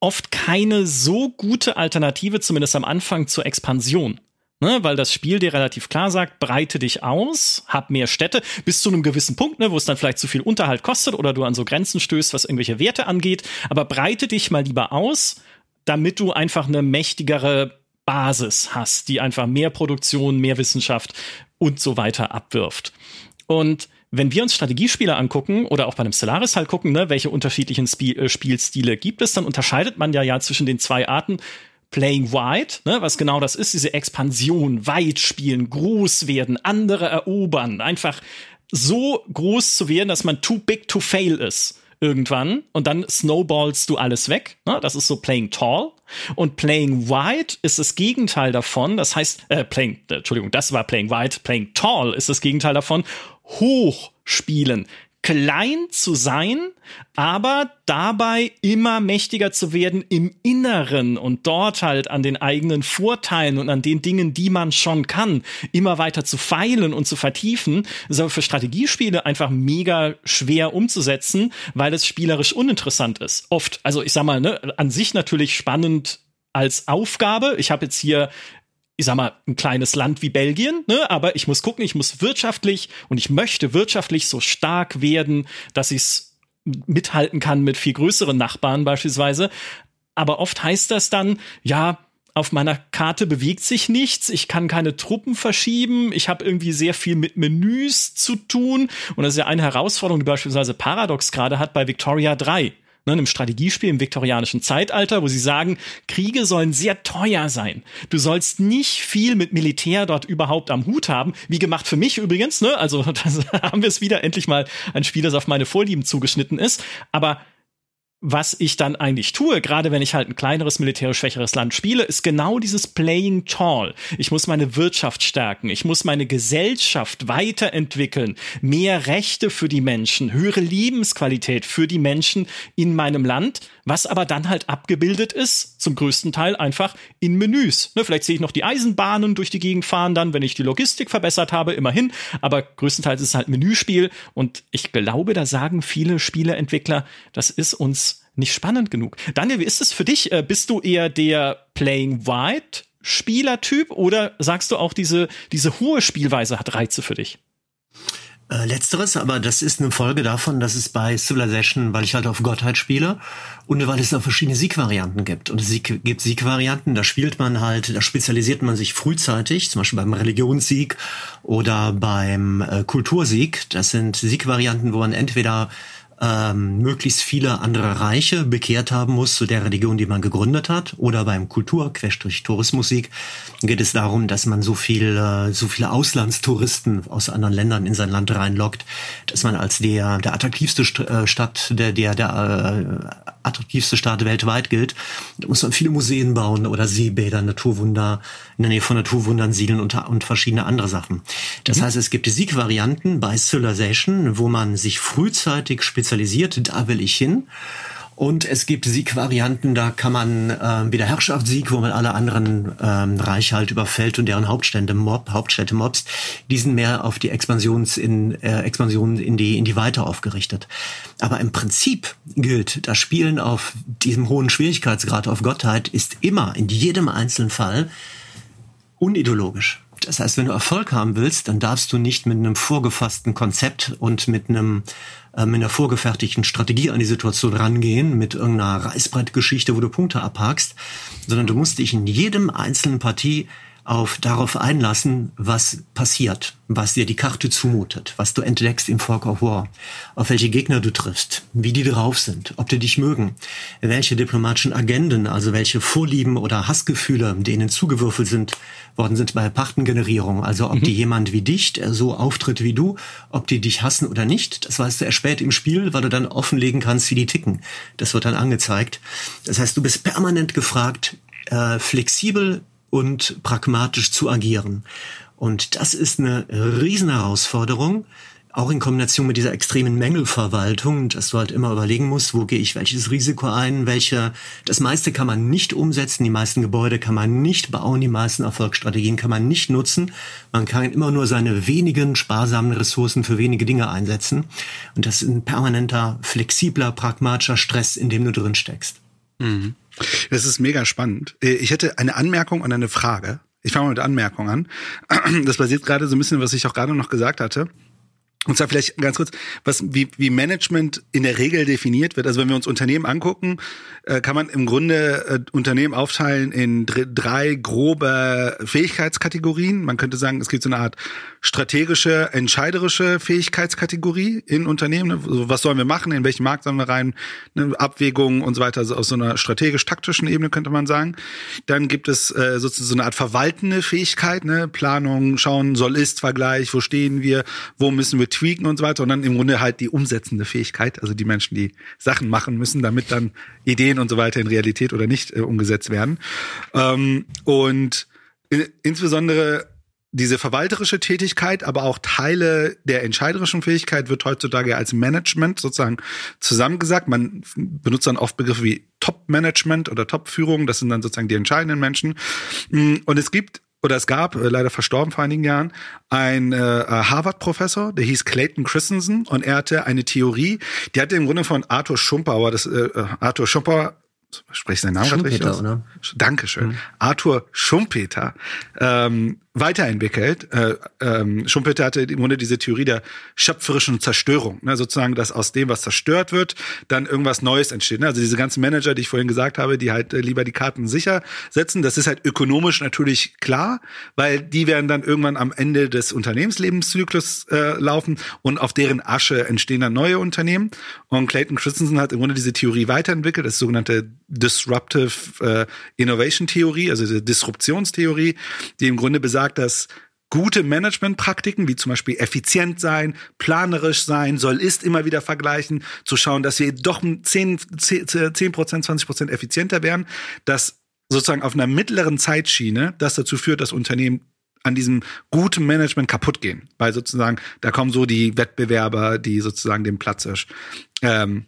oft keine so gute Alternative, zumindest am Anfang zur Expansion. Ne, weil das Spiel dir relativ klar sagt, breite dich aus, hab mehr Städte, bis zu einem gewissen Punkt, ne, wo es dann vielleicht zu viel Unterhalt kostet oder du an so Grenzen stößt, was irgendwelche Werte angeht. Aber breite dich mal lieber aus, damit du einfach eine mächtigere Basis hast, die einfach mehr Produktion, mehr Wissenschaft und so weiter abwirft. Und wenn wir uns Strategiespiele angucken oder auch bei einem Stellaris halt gucken, ne, welche unterschiedlichen Sp äh, Spielstile gibt es, dann unterscheidet man ja ja zwischen den zwei Arten. Playing Wide, ne, was genau das ist, diese Expansion, weit spielen, groß werden, andere erobern, einfach so groß zu werden, dass man too big to fail ist irgendwann und dann snowballst du alles weg. Ne? Das ist so Playing Tall. Und Playing Wide ist das Gegenteil davon. Das heißt, äh, Playing, äh, Entschuldigung, das war Playing Wide. Playing Tall ist das Gegenteil davon. Hoch spielen klein zu sein, aber dabei immer mächtiger zu werden im Inneren und dort halt an den eigenen Vorteilen und an den Dingen, die man schon kann, immer weiter zu feilen und zu vertiefen, ist aber für Strategiespiele einfach mega schwer umzusetzen, weil es spielerisch uninteressant ist. Oft, also ich sag mal, ne, an sich natürlich spannend als Aufgabe. Ich habe jetzt hier ich sag mal, ein kleines Land wie Belgien, ne? aber ich muss gucken, ich muss wirtschaftlich und ich möchte wirtschaftlich so stark werden, dass ich es mithalten kann mit viel größeren Nachbarn beispielsweise. Aber oft heißt das dann, ja, auf meiner Karte bewegt sich nichts, ich kann keine Truppen verschieben, ich habe irgendwie sehr viel mit Menüs zu tun. Und das ist ja eine Herausforderung, die beispielsweise Paradox gerade hat bei Victoria 3 ne, einem Strategiespiel im viktorianischen Zeitalter, wo sie sagen, Kriege sollen sehr teuer sein. Du sollst nicht viel mit Militär dort überhaupt am Hut haben. Wie gemacht für mich übrigens, ne? Also da haben wir es wieder endlich mal ein Spiel, das auf meine Vorlieben zugeschnitten ist. Aber was ich dann eigentlich tue, gerade wenn ich halt ein kleineres, militärisch schwächeres Land spiele, ist genau dieses Playing Tall. Ich muss meine Wirtschaft stärken, ich muss meine Gesellschaft weiterentwickeln, mehr Rechte für die Menschen, höhere Lebensqualität für die Menschen in meinem Land, was aber dann halt abgebildet ist, zum größten Teil einfach in Menüs. Ne, vielleicht sehe ich noch die Eisenbahnen durch die Gegend fahren dann, wenn ich die Logistik verbessert habe, immerhin, aber größtenteils ist es halt Menüspiel und ich glaube, da sagen viele Spieleentwickler, das ist uns nicht spannend genug. Daniel, wie ist es für dich? Äh, bist du eher der Playing White Spielertyp oder sagst du auch diese, diese hohe Spielweise hat Reize für dich? Äh, letzteres, aber das ist eine Folge davon, dass es bei Civilization, weil ich halt auf Gottheit spiele und weil es auch verschiedene Siegvarianten gibt. Und es gibt Siegvarianten, da spielt man halt, da spezialisiert man sich frühzeitig, zum Beispiel beim Religionssieg oder beim äh, Kultursieg. Das sind Siegvarianten, wo man entweder ähm, möglichst viele andere Reiche bekehrt haben muss zu der Religion, die man gegründet hat. Oder beim Kultur, durch Tourismusik, geht es darum, dass man so viel, äh, so viele Auslandstouristen aus anderen Ländern in sein Land reinlockt, dass man als der, der attraktivste St äh, Stadt, der, der, der äh, attraktivste Staat weltweit gilt. Da muss man viele Museen bauen oder Seebäder, Naturwunder, in der Nähe von Naturwundern siedeln und, und verschiedene andere Sachen. Das mhm. heißt, es gibt Siegvarianten bei Civilization, wo man sich frühzeitig spezialisiert, da will ich hin. Und es gibt Siegvarianten, da kann man äh, wieder Herrschaftssieg, wo man alle anderen ähm, Reiche halt überfällt und deren Hauptstände mob, Hauptstädte mobst. Die sind mehr auf die Expansions in, äh, Expansion in die in die Weite aufgerichtet. Aber im Prinzip gilt, das Spielen auf diesem hohen Schwierigkeitsgrad auf Gottheit ist immer in jedem einzelnen Fall unideologisch. Das heißt, wenn du Erfolg haben willst, dann darfst du nicht mit einem vorgefassten Konzept und mit einem äh, mit einer vorgefertigten Strategie an die Situation rangehen, mit irgendeiner Reißbrettgeschichte, wo du Punkte abhakst, sondern du musst dich in jedem einzelnen Partie auf darauf einlassen, was passiert, was dir die Karte zumutet, was du entdeckst im Fog of War, auf welche Gegner du triffst, wie die drauf sind, ob die dich mögen, welche diplomatischen Agenden, also welche Vorlieben oder Hassgefühle denen zugewürfelt sind, worden sind bei Pachtengenerierung, also ob mhm. die jemand wie dich, der so auftritt wie du, ob die dich hassen oder nicht, das weißt du erst spät im Spiel, weil du dann offenlegen kannst, wie die ticken. Das wird dann angezeigt. Das heißt, du bist permanent gefragt, äh, flexibel und pragmatisch zu agieren. Und das ist eine Riesenherausforderung, auch in Kombination mit dieser extremen Mängelverwaltung, dass du halt immer überlegen musst, wo gehe ich welches Risiko ein, welche, das meiste kann man nicht umsetzen, die meisten Gebäude kann man nicht bauen, die meisten Erfolgsstrategien kann man nicht nutzen. Man kann immer nur seine wenigen sparsamen Ressourcen für wenige Dinge einsetzen. Und das ist ein permanenter, flexibler, pragmatischer Stress, in dem du drin steckst. Mhm. Das ist mega spannend. Äh, ich hätte eine Anmerkung und eine Frage. Ich fange mal mit Anmerkung an. Das basiert gerade so ein bisschen, was ich auch gerade noch gesagt hatte. Und zwar vielleicht ganz kurz, was wie, wie Management in der Regel definiert wird. Also wenn wir uns Unternehmen angucken, äh, kann man im Grunde äh, Unternehmen aufteilen in drei grobe Fähigkeitskategorien. Man könnte sagen, es gibt so eine Art strategische, entscheiderische Fähigkeitskategorie in Unternehmen. Also was sollen wir machen? In welchen Markt sollen wir rein? Ne, Abwägungen und so weiter. Also aus so einer strategisch-taktischen Ebene könnte man sagen. Dann gibt es äh, sozusagen so eine Art verwaltende Fähigkeit, ne? Planung, schauen, Soll-Ist-Vergleich, wo stehen wir, wo müssen wir tweaken und so weiter. Dann im Grunde halt die umsetzende Fähigkeit, also die Menschen, die Sachen machen müssen, damit dann Ideen und so weiter in Realität oder nicht äh, umgesetzt werden. Ähm, und in, insbesondere diese verwalterische Tätigkeit, aber auch Teile der entscheiderischen Fähigkeit wird heutzutage als Management sozusagen zusammengesagt. Man benutzt dann oft Begriffe wie Top-Management oder Top-Führung. Das sind dann sozusagen die entscheidenden Menschen. Und es gibt oder es gab, äh, leider verstorben vor einigen Jahren, ein äh, Harvard-Professor, der hieß Clayton Christensen und er hatte eine Theorie, die hatte im Grunde von Arthur Schumpauer, das äh, äh Arthur Schumpauer spreche ich seinen Namen gerade richtig aus? Oder? Dankeschön. Mhm. Arthur Schumpeter ähm, weiterentwickelt. Äh, ähm, Schumpeter hatte im Grunde diese Theorie der schöpferischen Zerstörung, ne? sozusagen, dass aus dem, was zerstört wird, dann irgendwas Neues entsteht. Ne? Also diese ganzen Manager, die ich vorhin gesagt habe, die halt äh, lieber die Karten sicher setzen, das ist halt ökonomisch natürlich klar, weil die werden dann irgendwann am Ende des Unternehmenslebenszyklus äh, laufen und auf deren Asche entstehen dann neue Unternehmen. Und Clayton Christensen hat im Grunde diese Theorie weiterentwickelt, das sogenannte Disruptive äh, Innovation Theorie, also diese Disruptionstheorie, die im Grunde besagt, sagt, dass gute Managementpraktiken, wie zum Beispiel effizient sein, planerisch sein, soll ist immer wieder vergleichen, zu schauen, dass wir doch 10, 10, 10 20 Prozent effizienter werden, dass sozusagen auf einer mittleren Zeitschiene das dazu führt, dass Unternehmen an diesem guten Management kaputt gehen, weil sozusagen da kommen so die Wettbewerber, die sozusagen den Platz ähm,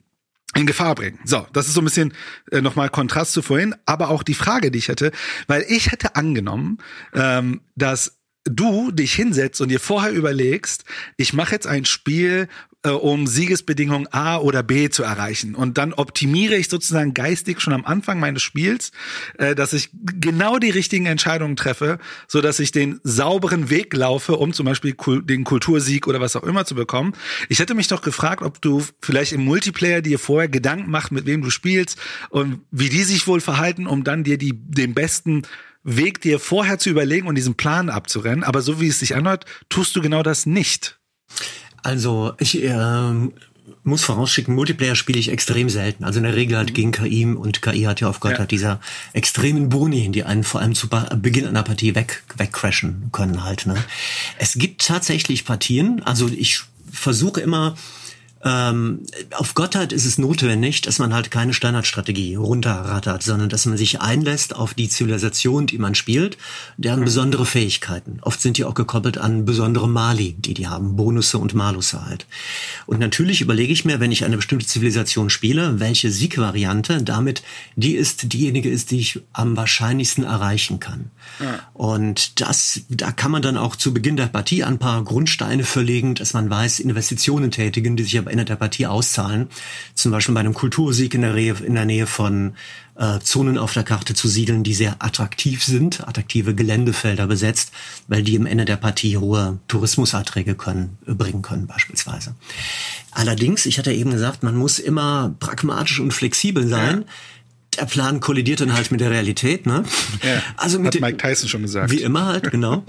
in Gefahr bringen. So, das ist so ein bisschen äh, nochmal Kontrast zu vorhin, aber auch die Frage, die ich hätte, weil ich hätte angenommen, ähm, dass du dich hinsetzt und dir vorher überlegst, ich mache jetzt ein Spiel, äh, um Siegesbedingung A oder B zu erreichen. Und dann optimiere ich sozusagen geistig schon am Anfang meines Spiels, äh, dass ich genau die richtigen Entscheidungen treffe, so dass ich den sauberen Weg laufe, um zum Beispiel den Kultursieg oder was auch immer zu bekommen. Ich hätte mich doch gefragt, ob du vielleicht im Multiplayer dir vorher Gedanken machst, mit wem du spielst und wie die sich wohl verhalten, um dann dir die, den besten Weg dir vorher zu überlegen und diesen Plan abzurennen. Aber so wie es sich anhört, tust du genau das nicht. Also ich äh, muss vorausschicken, Multiplayer spiele ich extrem selten. Also in der Regel halt mhm. gegen KI und KI hat ja auf Gott ja. hat dieser extremen Boni, die einen vor allem zu Beginn einer Partie weg, wegcrashen können halt. Ne? Es gibt tatsächlich Partien, also ich versuche immer ähm, auf Gottheit ist es notwendig, dass man halt keine Standardstrategie runterrattert, sondern dass man sich einlässt auf die Zivilisation, die man spielt, deren mhm. besondere Fähigkeiten. Oft sind die auch gekoppelt an besondere Mali, die die haben, Bonusse und Malusse halt. Und natürlich überlege ich mir, wenn ich eine bestimmte Zivilisation spiele, welche Siegvariante damit die ist, diejenige ist, die ich am wahrscheinlichsten erreichen kann. Ja. Und das, da kann man dann auch zu Beginn der Partie ein paar Grundsteine verlegen, dass man weiß, Investitionen tätigen, die sich aber Ende der Partie auszahlen. Zum Beispiel bei einem Kultursieg in der, Nähe, in der Nähe von äh, Zonen auf der Karte zu siedeln, die sehr attraktiv sind, attraktive Geländefelder besetzt, weil die im Ende der Partie hohe Tourismuserträge können, bringen können beispielsweise. Allerdings, ich hatte eben gesagt, man muss immer pragmatisch und flexibel sein. Ja der Plan kollidiert dann halt mit der Realität, ne? Ja, also mit hat Mike Tyson schon gesagt. Wie immer halt, genau.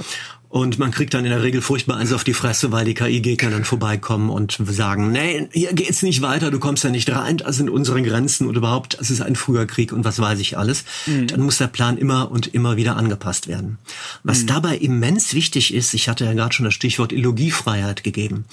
Und man kriegt dann in der Regel furchtbar eins auf die Fresse, weil die KI-Gegner dann vorbeikommen und sagen, nee, hier geht's nicht weiter, du kommst ja nicht rein, das sind unsere Grenzen und überhaupt, es ist ein früher Krieg und was weiß ich alles. Mhm. Dann muss der Plan immer und immer wieder angepasst werden. Was mhm. dabei immens wichtig ist, ich hatte ja gerade schon das Stichwort Illogiefreiheit gegeben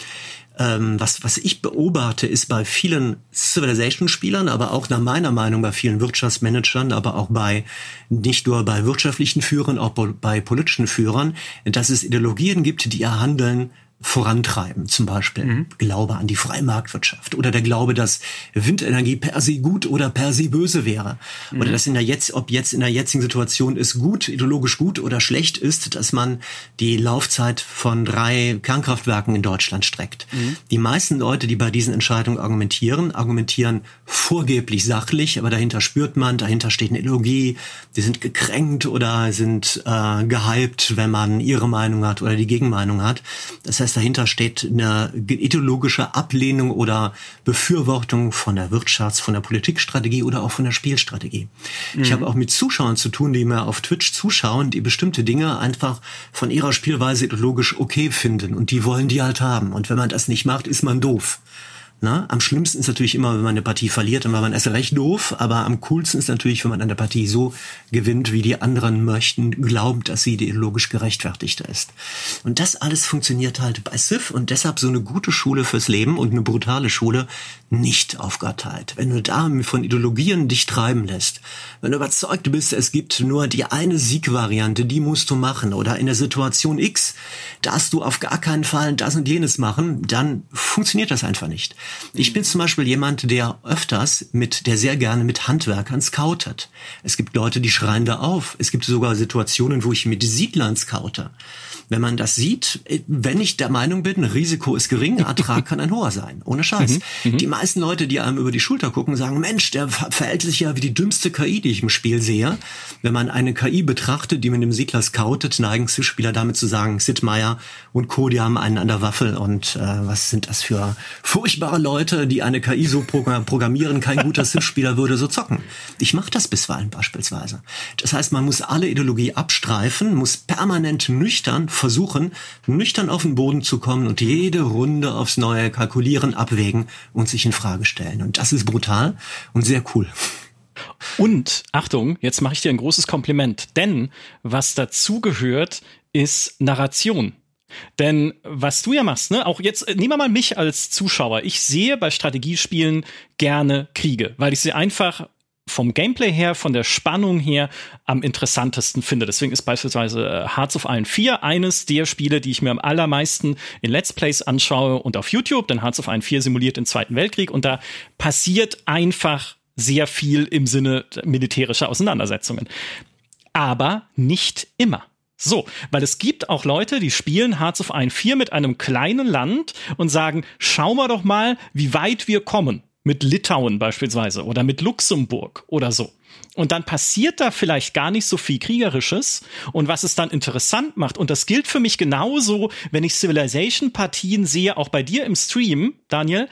ähm, was, was ich beobachte, ist bei vielen Civilization-Spielern, aber auch nach meiner Meinung bei vielen Wirtschaftsmanagern, aber auch bei nicht nur bei wirtschaftlichen Führern, auch bei politischen Führern, dass es Ideologien gibt, die ihr Handeln vorantreiben. Zum Beispiel mhm. Glaube an die freie Marktwirtschaft oder der Glaube, dass Windenergie per se gut oder per se böse wäre. Mhm. Oder dass in der jetzt, ob jetzt in der jetzigen Situation es gut, ideologisch gut oder schlecht ist, dass man die Laufzeit von drei Kernkraftwerken in Deutschland streckt. Mhm. Die meisten Leute, die bei diesen Entscheidungen argumentieren, argumentieren vorgeblich sachlich, aber dahinter spürt man, dahinter steht eine Ideologie, die sind gekränkt oder sind äh, gehypt, wenn man ihre Meinung hat oder die Gegenmeinung hat. Das heißt, dahinter steht eine ideologische Ablehnung oder Befürwortung von der Wirtschafts-, von der Politikstrategie oder auch von der Spielstrategie. Mhm. Ich habe auch mit Zuschauern zu tun, die mir auf Twitch zuschauen, die bestimmte Dinge einfach von ihrer Spielweise ideologisch okay finden und die wollen die halt haben. Und wenn man das nicht macht, ist man doof. Na, am schlimmsten ist natürlich immer, wenn man eine Partie verliert, dann war man erst recht doof, aber am coolsten ist natürlich, wenn man eine Partie so gewinnt, wie die anderen möchten, glaubt, dass sie ideologisch gerechtfertigter ist. Und das alles funktioniert halt bei Sif und deshalb so eine gute Schule fürs Leben und eine brutale Schule nicht auf Gottheit. Wenn du da von Ideologien dich treiben lässt, wenn du überzeugt bist, es gibt nur die eine Siegvariante, die musst du machen oder in der Situation X darfst du auf gar keinen Fall das und jenes machen, dann funktioniert das einfach nicht. Ich bin zum Beispiel jemand, der öfters mit, der sehr gerne mit Handwerkern scoutet. Es gibt Leute, die schreien da auf. Es gibt sogar Situationen, wo ich mit Siedlern scoute. Wenn man das sieht, wenn ich der Meinung bin, Risiko ist gering, Ertrag kann ein hoher sein. Ohne Scheiß. Mhm, mhm, die meisten Leute, die einem über die Schulter gucken, sagen, Mensch, der verhält sich ja wie die dümmste KI, die ich im Spiel sehe. Wenn man eine KI betrachtet, die mit dem Siedler scoutet, neigen Zischspieler damit zu sagen, Sid Meier und Co., die haben einen an der Waffel und äh, was sind das für furchtbare Leute, die eine KI so programmieren, kein guter Civ-Spieler würde so zocken. Ich mache das bisweilen beispielsweise. Das heißt, man muss alle Ideologie abstreifen, muss permanent nüchtern versuchen, nüchtern auf den Boden zu kommen und jede Runde aufs Neue kalkulieren, abwägen und sich in Frage stellen. Und das ist brutal und sehr cool. Und Achtung, jetzt mache ich dir ein großes Kompliment, denn was dazugehört, ist Narration. Denn was du ja machst, ne, auch jetzt, äh, nehmen wir mal mich als Zuschauer. Ich sehe bei Strategiespielen gerne Kriege, weil ich sie einfach vom Gameplay her, von der Spannung her am interessantesten finde. Deswegen ist beispielsweise äh, Hearts of Iron 4 eines der Spiele, die ich mir am allermeisten in Let's Plays anschaue und auf YouTube, denn Hearts of Iron 4 simuliert den Zweiten Weltkrieg und da passiert einfach sehr viel im Sinne militärischer Auseinandersetzungen. Aber nicht immer. So, weil es gibt auch Leute, die spielen Hearts of Iron 4 mit einem kleinen Land und sagen, schau mal doch mal, wie weit wir kommen. Mit Litauen beispielsweise oder mit Luxemburg oder so. Und dann passiert da vielleicht gar nicht so viel Kriegerisches. Und was es dann interessant macht, und das gilt für mich genauso, wenn ich Civilization-Partien sehe, auch bei dir im Stream, Daniel,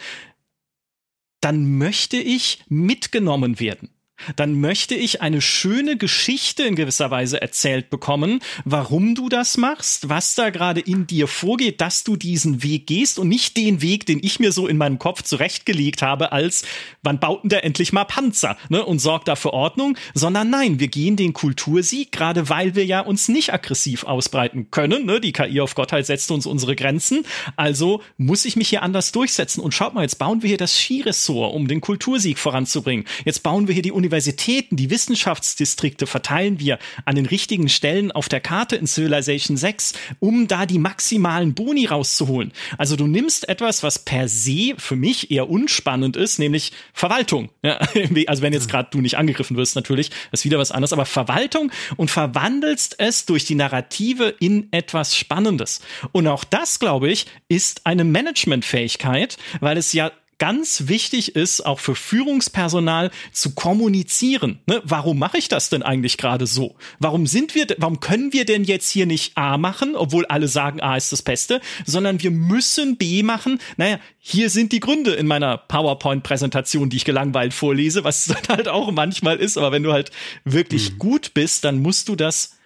dann möchte ich mitgenommen werden. Dann möchte ich eine schöne Geschichte in gewisser Weise erzählt bekommen, warum du das machst, was da gerade in dir vorgeht, dass du diesen Weg gehst und nicht den Weg, den ich mir so in meinem Kopf zurechtgelegt habe, als wann bauten der endlich mal Panzer ne, und sorgt da für Ordnung, sondern nein, wir gehen den Kultursieg, gerade weil wir ja uns nicht aggressiv ausbreiten können. Ne? Die KI auf Gottheit setzt uns unsere Grenzen, also muss ich mich hier anders durchsetzen. Und schaut mal, jetzt bauen wir hier das Skiressort, um den Kultursieg voranzubringen. Jetzt bauen wir hier die Universitäten, die Wissenschaftsdistrikte verteilen wir an den richtigen Stellen auf der Karte in Civilization 6, um da die maximalen Boni rauszuholen. Also du nimmst etwas, was per se für mich eher unspannend ist, nämlich Verwaltung. Ja, also wenn jetzt gerade du nicht angegriffen wirst, natürlich, ist wieder was anderes, aber Verwaltung und verwandelst es durch die Narrative in etwas Spannendes. Und auch das, glaube ich, ist eine Managementfähigkeit, weil es ja ganz wichtig ist, auch für Führungspersonal zu kommunizieren. Ne? Warum mache ich das denn eigentlich gerade so? Warum sind wir, warum können wir denn jetzt hier nicht A machen, obwohl alle sagen, A ist das Beste, sondern wir müssen B machen? Naja, hier sind die Gründe in meiner PowerPoint-Präsentation, die ich gelangweilt vorlese, was dann halt auch manchmal ist. Aber wenn du halt wirklich mhm. gut bist, dann musst du das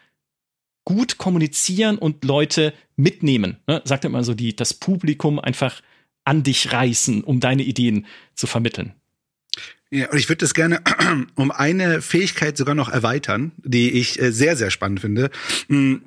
gut kommunizieren und Leute mitnehmen. Ne? Sagt immer so, die, das Publikum einfach an dich reißen, um deine Ideen zu vermitteln. Ja, und ich würde das gerne um eine Fähigkeit sogar noch erweitern, die ich äh, sehr, sehr spannend finde. Hm,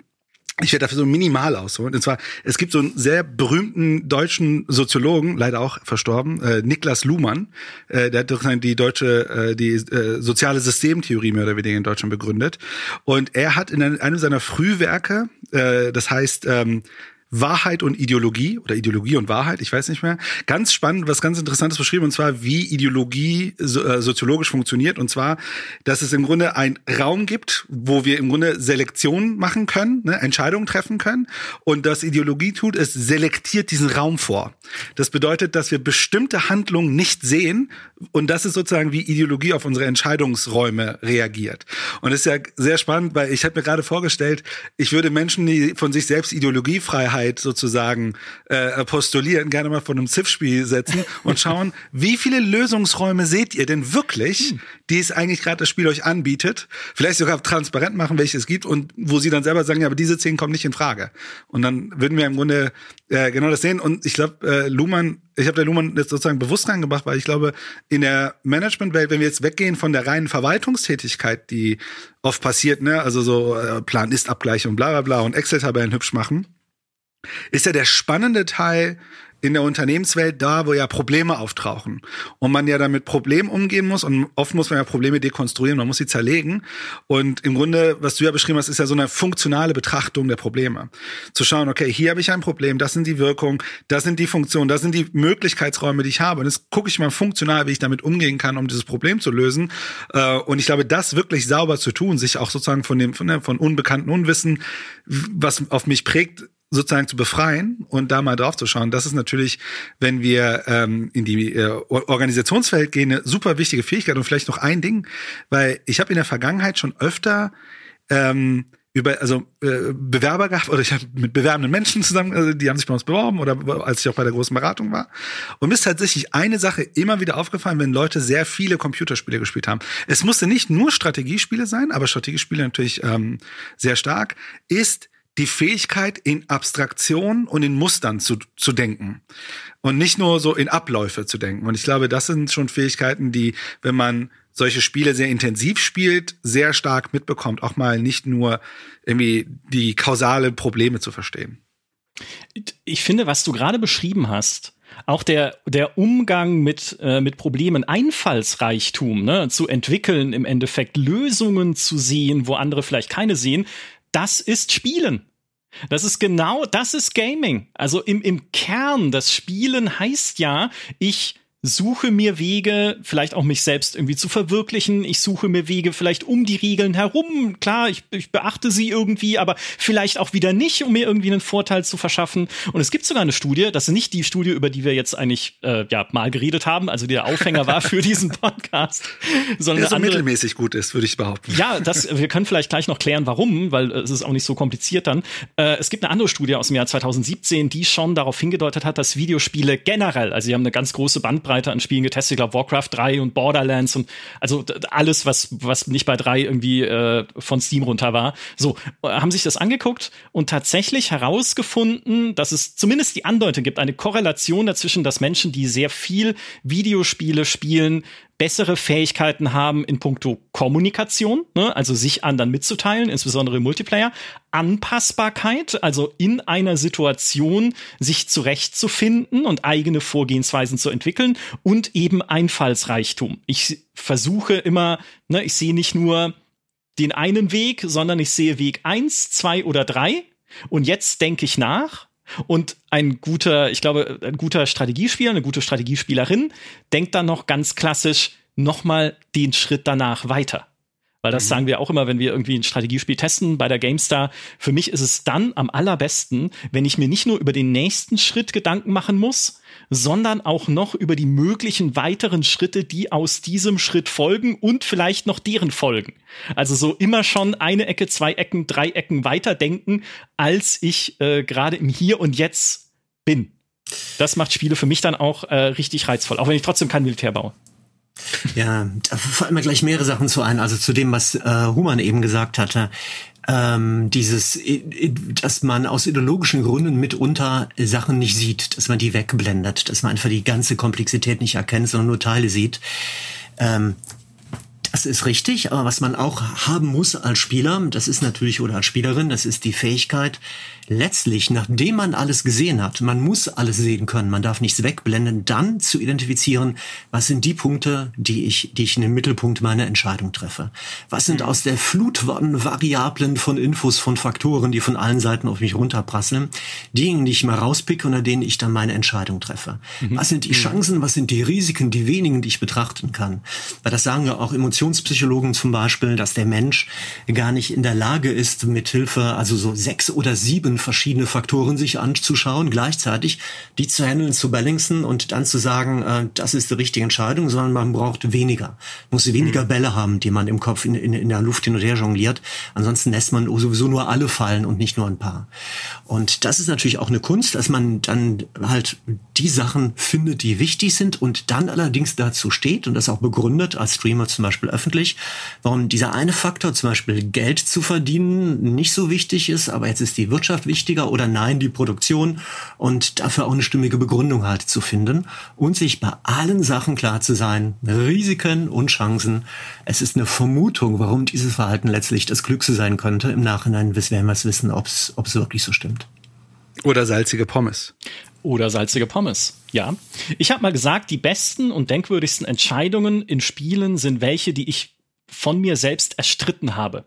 ich werde dafür so minimal ausholen. Und zwar, es gibt so einen sehr berühmten deutschen Soziologen, leider auch verstorben, äh, Niklas Luhmann, äh, der hat die deutsche, äh, die äh, soziale Systemtheorie mehr oder weniger in Deutschland begründet. Und er hat in einem seiner Frühwerke, äh, das heißt, ähm, Wahrheit und Ideologie oder Ideologie und Wahrheit, ich weiß nicht mehr. Ganz spannend, was ganz Interessantes beschrieben, und zwar, wie Ideologie so, äh, soziologisch funktioniert. Und zwar, dass es im Grunde einen Raum gibt, wo wir im Grunde Selektion machen können, ne, Entscheidungen treffen können. Und das Ideologie tut, es selektiert diesen Raum vor. Das bedeutet, dass wir bestimmte Handlungen nicht sehen. Und das ist sozusagen, wie Ideologie auf unsere Entscheidungsräume reagiert. Und das ist ja sehr spannend, weil ich habe mir gerade vorgestellt, ich würde Menschen, die von sich selbst Ideologiefrei Wahrheit sozusagen äh, postulieren, gerne mal von einem Ziff-Spiel setzen und schauen, wie viele Lösungsräume seht ihr denn wirklich, hm. die es eigentlich gerade das Spiel euch anbietet. Vielleicht sogar transparent machen, welche es gibt und wo sie dann selber sagen, ja, aber diese zehn kommen nicht in Frage. Und dann würden wir im Grunde äh, genau das sehen. Und ich glaube, äh, Luhmann, ich habe der Luhmann jetzt sozusagen bewusst reingebracht, weil ich glaube, in der Managementwelt, wenn wir jetzt weggehen von der reinen Verwaltungstätigkeit, die oft passiert, ne, also so äh, Plan-Ist-Abgleiche und bla bla bla und Excel-Tabellen hübsch machen, ist ja der spannende Teil in der Unternehmenswelt da, wo ja Probleme auftauchen. Und man ja damit Problemen umgehen muss und oft muss man ja Probleme dekonstruieren, man muss sie zerlegen. Und im Grunde, was du ja beschrieben hast, ist ja so eine funktionale Betrachtung der Probleme. Zu schauen, okay, hier habe ich ein Problem, das sind die Wirkungen, das sind die Funktionen, das sind die Möglichkeitsräume, die ich habe. Und jetzt gucke ich mal funktional, wie ich damit umgehen kann, um dieses Problem zu lösen. Äh, und ich glaube, das wirklich sauber zu tun, sich auch sozusagen von dem von, von unbekannten Unwissen, was auf mich prägt, sozusagen zu befreien und da mal drauf zu schauen. Das ist natürlich, wenn wir ähm, in die äh, Organisationswelt gehen, eine super wichtige Fähigkeit und vielleicht noch ein Ding, weil ich habe in der Vergangenheit schon öfter ähm, über also äh, Bewerber gehabt oder ich habe mit bewerbenden Menschen zusammen, also die haben sich bei uns beworben oder als ich auch bei der großen Beratung war und mir ist tatsächlich eine Sache immer wieder aufgefallen, wenn Leute sehr viele Computerspiele gespielt haben. Es musste nicht nur Strategiespiele sein, aber Strategiespiele natürlich ähm, sehr stark ist die Fähigkeit, in Abstraktion und in Mustern zu, zu denken. Und nicht nur so in Abläufe zu denken. Und ich glaube, das sind schon Fähigkeiten, die, wenn man solche Spiele sehr intensiv spielt, sehr stark mitbekommt, auch mal nicht nur irgendwie die kausale Probleme zu verstehen. Ich finde, was du gerade beschrieben hast, auch der, der Umgang mit, äh, mit Problemen, Einfallsreichtum ne, zu entwickeln, im Endeffekt Lösungen zu sehen, wo andere vielleicht keine sehen, das ist Spielen. Das ist genau, das ist Gaming. Also im, im Kern, das Spielen heißt ja, ich suche mir Wege, vielleicht auch mich selbst irgendwie zu verwirklichen. Ich suche mir Wege vielleicht um die Regeln herum. Klar, ich, ich beachte sie irgendwie, aber vielleicht auch wieder nicht, um mir irgendwie einen Vorteil zu verschaffen. Und es gibt sogar eine Studie, das ist nicht die Studie, über die wir jetzt eigentlich äh, ja mal geredet haben, also der Aufhänger war für diesen Podcast, sondern der so andere, mittelmäßig gut ist, würde ich behaupten. Ja, das wir können vielleicht gleich noch klären, warum, weil äh, es ist auch nicht so kompliziert dann. Äh, es gibt eine andere Studie aus dem Jahr 2017, die schon darauf hingedeutet hat, dass Videospiele generell, also sie haben eine ganz große Bandbreite Bandbreite an Spielen getestet. Ich glaube, Warcraft 3 und Borderlands und also alles, was, was nicht bei 3 irgendwie äh, von Steam runter war. So, äh, haben sich das angeguckt und tatsächlich herausgefunden, dass es zumindest die Andeutung gibt, eine Korrelation dazwischen, dass Menschen, die sehr viel Videospiele spielen, bessere Fähigkeiten haben in puncto Kommunikation, ne, also sich anderen mitzuteilen, insbesondere im Multiplayer, Anpassbarkeit, also in einer Situation sich zurechtzufinden und eigene Vorgehensweisen zu entwickeln und eben Einfallsreichtum. Ich versuche immer, ne, ich sehe nicht nur den einen Weg, sondern ich sehe Weg eins, zwei oder drei. Und jetzt denke ich nach und ein guter, ich glaube, ein guter Strategiespieler, eine gute Strategiespielerin denkt dann noch ganz klassisch nochmal den Schritt danach weiter. Weil das mhm. sagen wir auch immer, wenn wir irgendwie ein Strategiespiel testen bei der GameStar. Für mich ist es dann am allerbesten, wenn ich mir nicht nur über den nächsten Schritt Gedanken machen muss, sondern auch noch über die möglichen weiteren Schritte, die aus diesem Schritt folgen und vielleicht noch deren folgen. Also so immer schon eine Ecke, zwei Ecken, drei Ecken weiter denken, als ich äh, gerade im Hier und Jetzt bin. Das macht Spiele für mich dann auch äh, richtig reizvoll, auch wenn ich trotzdem kein Militär baue. Ja, da fallen mir gleich mehrere Sachen zu ein. Also zu dem, was äh, Human eben gesagt hatte. Ähm, dieses, dass man aus ideologischen Gründen mitunter Sachen nicht sieht, dass man die wegblendet, dass man einfach die ganze Komplexität nicht erkennt, sondern nur Teile sieht. Ähm, das ist richtig, aber was man auch haben muss als Spieler, das ist natürlich oder als Spielerin, das ist die Fähigkeit, letztlich, nachdem man alles gesehen hat, man muss alles sehen können, man darf nichts wegblenden, dann zu identifizieren, was sind die Punkte, die ich, die ich in den Mittelpunkt meiner Entscheidung treffe. Was sind aus der Flut von Variablen, von Infos, von Faktoren, die von allen Seiten auf mich runterprasseln, diejenigen, die ich mal rauspicke und an denen ich dann meine Entscheidung treffe. Mhm. Was sind die mhm. Chancen, was sind die Risiken, die wenigen, die ich betrachten kann? Weil das sagen ja auch Emotionspsychologen zum Beispiel, dass der Mensch gar nicht in der Lage ist, mit Hilfe, also so sechs oder sieben verschiedene Faktoren sich anzuschauen, gleichzeitig die zu handeln, zu balancen und dann zu sagen, äh, das ist die richtige Entscheidung, sondern man braucht weniger. muss weniger mhm. Bälle haben, die man im Kopf in, in, in der Luft hin und her jongliert. Ansonsten lässt man sowieso nur alle fallen und nicht nur ein paar. Und das ist natürlich auch eine Kunst, dass man dann halt die Sachen findet, die wichtig sind und dann allerdings dazu steht und das auch begründet, als Streamer zum Beispiel öffentlich, warum dieser eine Faktor, zum Beispiel Geld zu verdienen, nicht so wichtig ist, aber jetzt ist die Wirtschaft wichtiger oder nein, die Produktion und dafür auch eine stimmige Begründung halt zu finden und sich bei allen Sachen klar zu sein, Risiken und Chancen. Es ist eine Vermutung, warum dieses Verhalten letztlich das Klügste sein könnte. Im Nachhinein werden wir es wissen, ob es wirklich so stimmt. Oder salzige Pommes. Oder salzige Pommes. Ja. Ich habe mal gesagt, die besten und denkwürdigsten Entscheidungen in Spielen sind welche, die ich von mir selbst erstritten habe.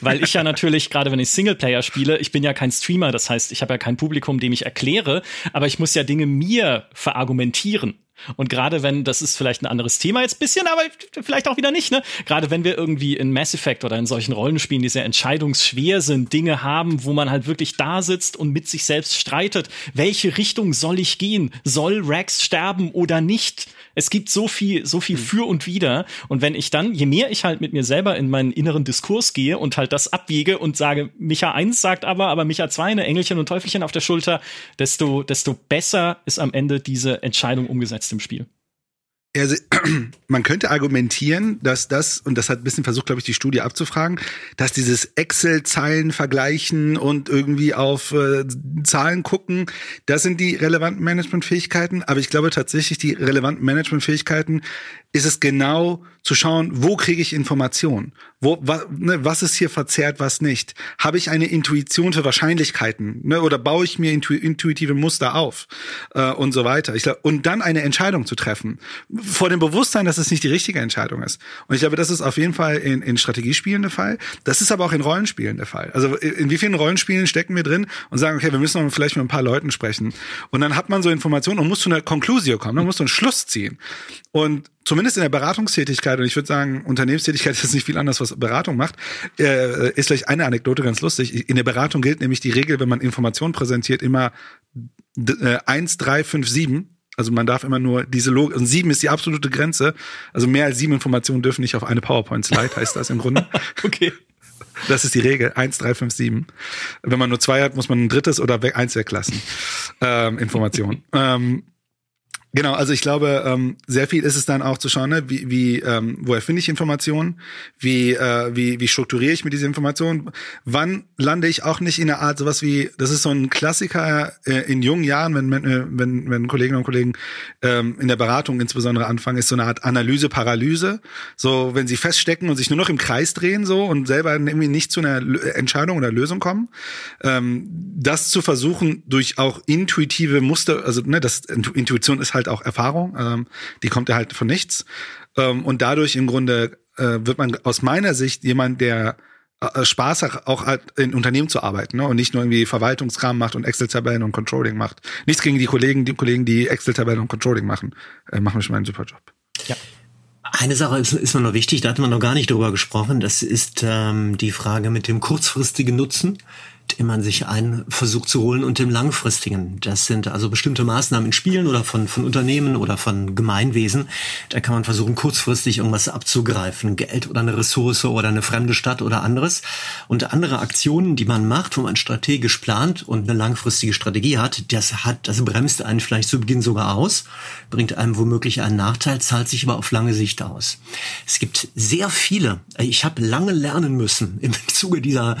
Weil ich ja natürlich, gerade wenn ich Singleplayer spiele, ich bin ja kein Streamer, das heißt, ich habe ja kein Publikum, dem ich erkläre, aber ich muss ja Dinge mir verargumentieren. Und gerade wenn, das ist vielleicht ein anderes Thema jetzt bisschen, aber vielleicht auch wieder nicht, ne? Gerade wenn wir irgendwie in Mass Effect oder in solchen Rollenspielen, die sehr entscheidungsschwer sind, Dinge haben, wo man halt wirklich da sitzt und mit sich selbst streitet, welche Richtung soll ich gehen? Soll Rex sterben oder nicht? Es gibt so viel, so viel hm. für und wider. Und wenn ich dann, je mehr ich halt mit mir selber in meinen inneren Diskurs gehe und halt das abwiege und sage, Micha 1 sagt aber, aber Micha 2 eine Engelchen und Teufelchen auf der Schulter, desto, desto besser ist am Ende diese Entscheidung umgesetzt im Spiel. Also, man könnte argumentieren, dass das, und das hat ein bisschen versucht, glaube ich, die Studie abzufragen, dass dieses Excel-Zeilen vergleichen und irgendwie auf äh, Zahlen gucken, das sind die relevanten Managementfähigkeiten. Aber ich glaube tatsächlich, die relevanten Managementfähigkeiten ist es genau zu schauen, wo kriege ich Informationen? Wo, wa, ne, was ist hier verzerrt, was nicht? Habe ich eine Intuition für Wahrscheinlichkeiten? Ne, oder baue ich mir intu intuitive Muster auf? Äh, und so weiter. Ich glaub, und dann eine Entscheidung zu treffen. Vor dem Bewusstsein, dass es nicht die richtige Entscheidung ist. Und ich glaube, das ist auf jeden Fall in, in Strategiespielen der Fall. Das ist aber auch in Rollenspielen der Fall. Also in wie vielen Rollenspielen stecken wir drin und sagen, okay, wir müssen noch vielleicht mit ein paar Leuten sprechen. Und dann hat man so Informationen und muss zu einer Konklusion kommen, man muss so einen Schluss ziehen. Und zumindest in der Beratungstätigkeit, und ich würde sagen, Unternehmenstätigkeit ist nicht viel anders, was Beratung macht, äh, ist vielleicht eine Anekdote ganz lustig. In der Beratung gilt nämlich die Regel, wenn man Informationen präsentiert, immer äh, 1, 3, 5, 7. Also man darf immer nur diese Logik, und sieben ist die absolute Grenze. Also mehr als sieben Informationen dürfen nicht auf eine PowerPoint-Slide, heißt das im Grunde. okay. Das ist die Regel. Eins, drei, fünf, sieben. Wenn man nur zwei hat, muss man ein drittes oder eins weglassen. Ähm, Information. ähm, Genau, also ich glaube, ähm, sehr viel ist es dann auch zu schauen, ne, wie, wie ähm, woher finde ich Informationen, wie, äh, wie, wie strukturiere ich mir diese Informationen, wann lande ich auch nicht in einer Art sowas wie, das ist so ein Klassiker äh, in jungen Jahren, wenn, wenn, wenn, wenn Kolleginnen und Kollegen ähm, in der Beratung insbesondere anfangen, ist so eine Art Analyse-Paralyse. So, wenn sie feststecken und sich nur noch im Kreis drehen so und selber irgendwie nicht zu einer Entscheidung oder Lösung kommen, ähm, das zu versuchen durch auch intuitive Muster, also ne, das Intuition ist halt halt auch Erfahrung, ähm, die kommt ja halt von nichts. Ähm, und dadurch im Grunde äh, wird man aus meiner Sicht jemand, der äh, Spaß hat, auch halt in Unternehmen zu arbeiten ne? und nicht nur irgendwie Verwaltungskram macht und Excel-Tabellen und Controlling macht. Nichts gegen die Kollegen, die Kollegen, die Excel-Tabellen und Controlling machen, äh, machen schon mal einen super Job. Ja. Eine Sache ist, ist mir noch wichtig, da hat man noch gar nicht drüber gesprochen. Das ist ähm, die Frage mit dem kurzfristigen Nutzen den man sich ein versucht zu holen und dem langfristigen. Das sind also bestimmte Maßnahmen in Spielen oder von, von Unternehmen oder von Gemeinwesen. Da kann man versuchen, kurzfristig irgendwas abzugreifen. Geld oder eine Ressource oder eine fremde Stadt oder anderes. Und andere Aktionen, die man macht, wo man strategisch plant und eine langfristige Strategie hat, das hat, das bremst einen vielleicht zu Beginn sogar aus, bringt einem womöglich einen Nachteil, zahlt sich aber auf lange Sicht aus. Es gibt sehr viele, ich habe lange lernen müssen im Zuge dieser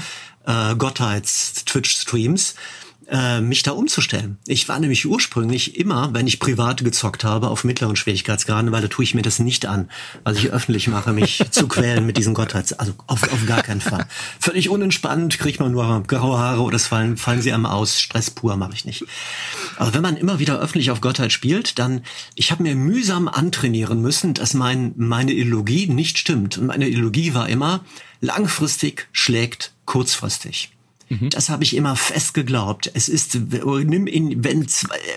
äh, Gottheits-Twitch-Streams, äh, mich da umzustellen. Ich war nämlich ursprünglich immer, wenn ich privat gezockt habe, auf mittleren Schwierigkeitsgraden, weil da tue ich mir das nicht an, was ich öffentlich mache, mich zu quälen mit diesen Gottheits. Also auf, auf gar keinen Fall. Völlig unentspannt, kriegt man nur graue Haare oder es fallen, fallen sie einem aus. Stress pur mache ich nicht. Aber wenn man immer wieder öffentlich auf Gottheit spielt, dann, ich habe mir mühsam antrainieren müssen, dass mein, meine Ideologie nicht stimmt. Und meine Ideologie war immer, langfristig schlägt kurzfristig. Mhm. Das habe ich immer fest geglaubt. Es ist, nimm in, wenn,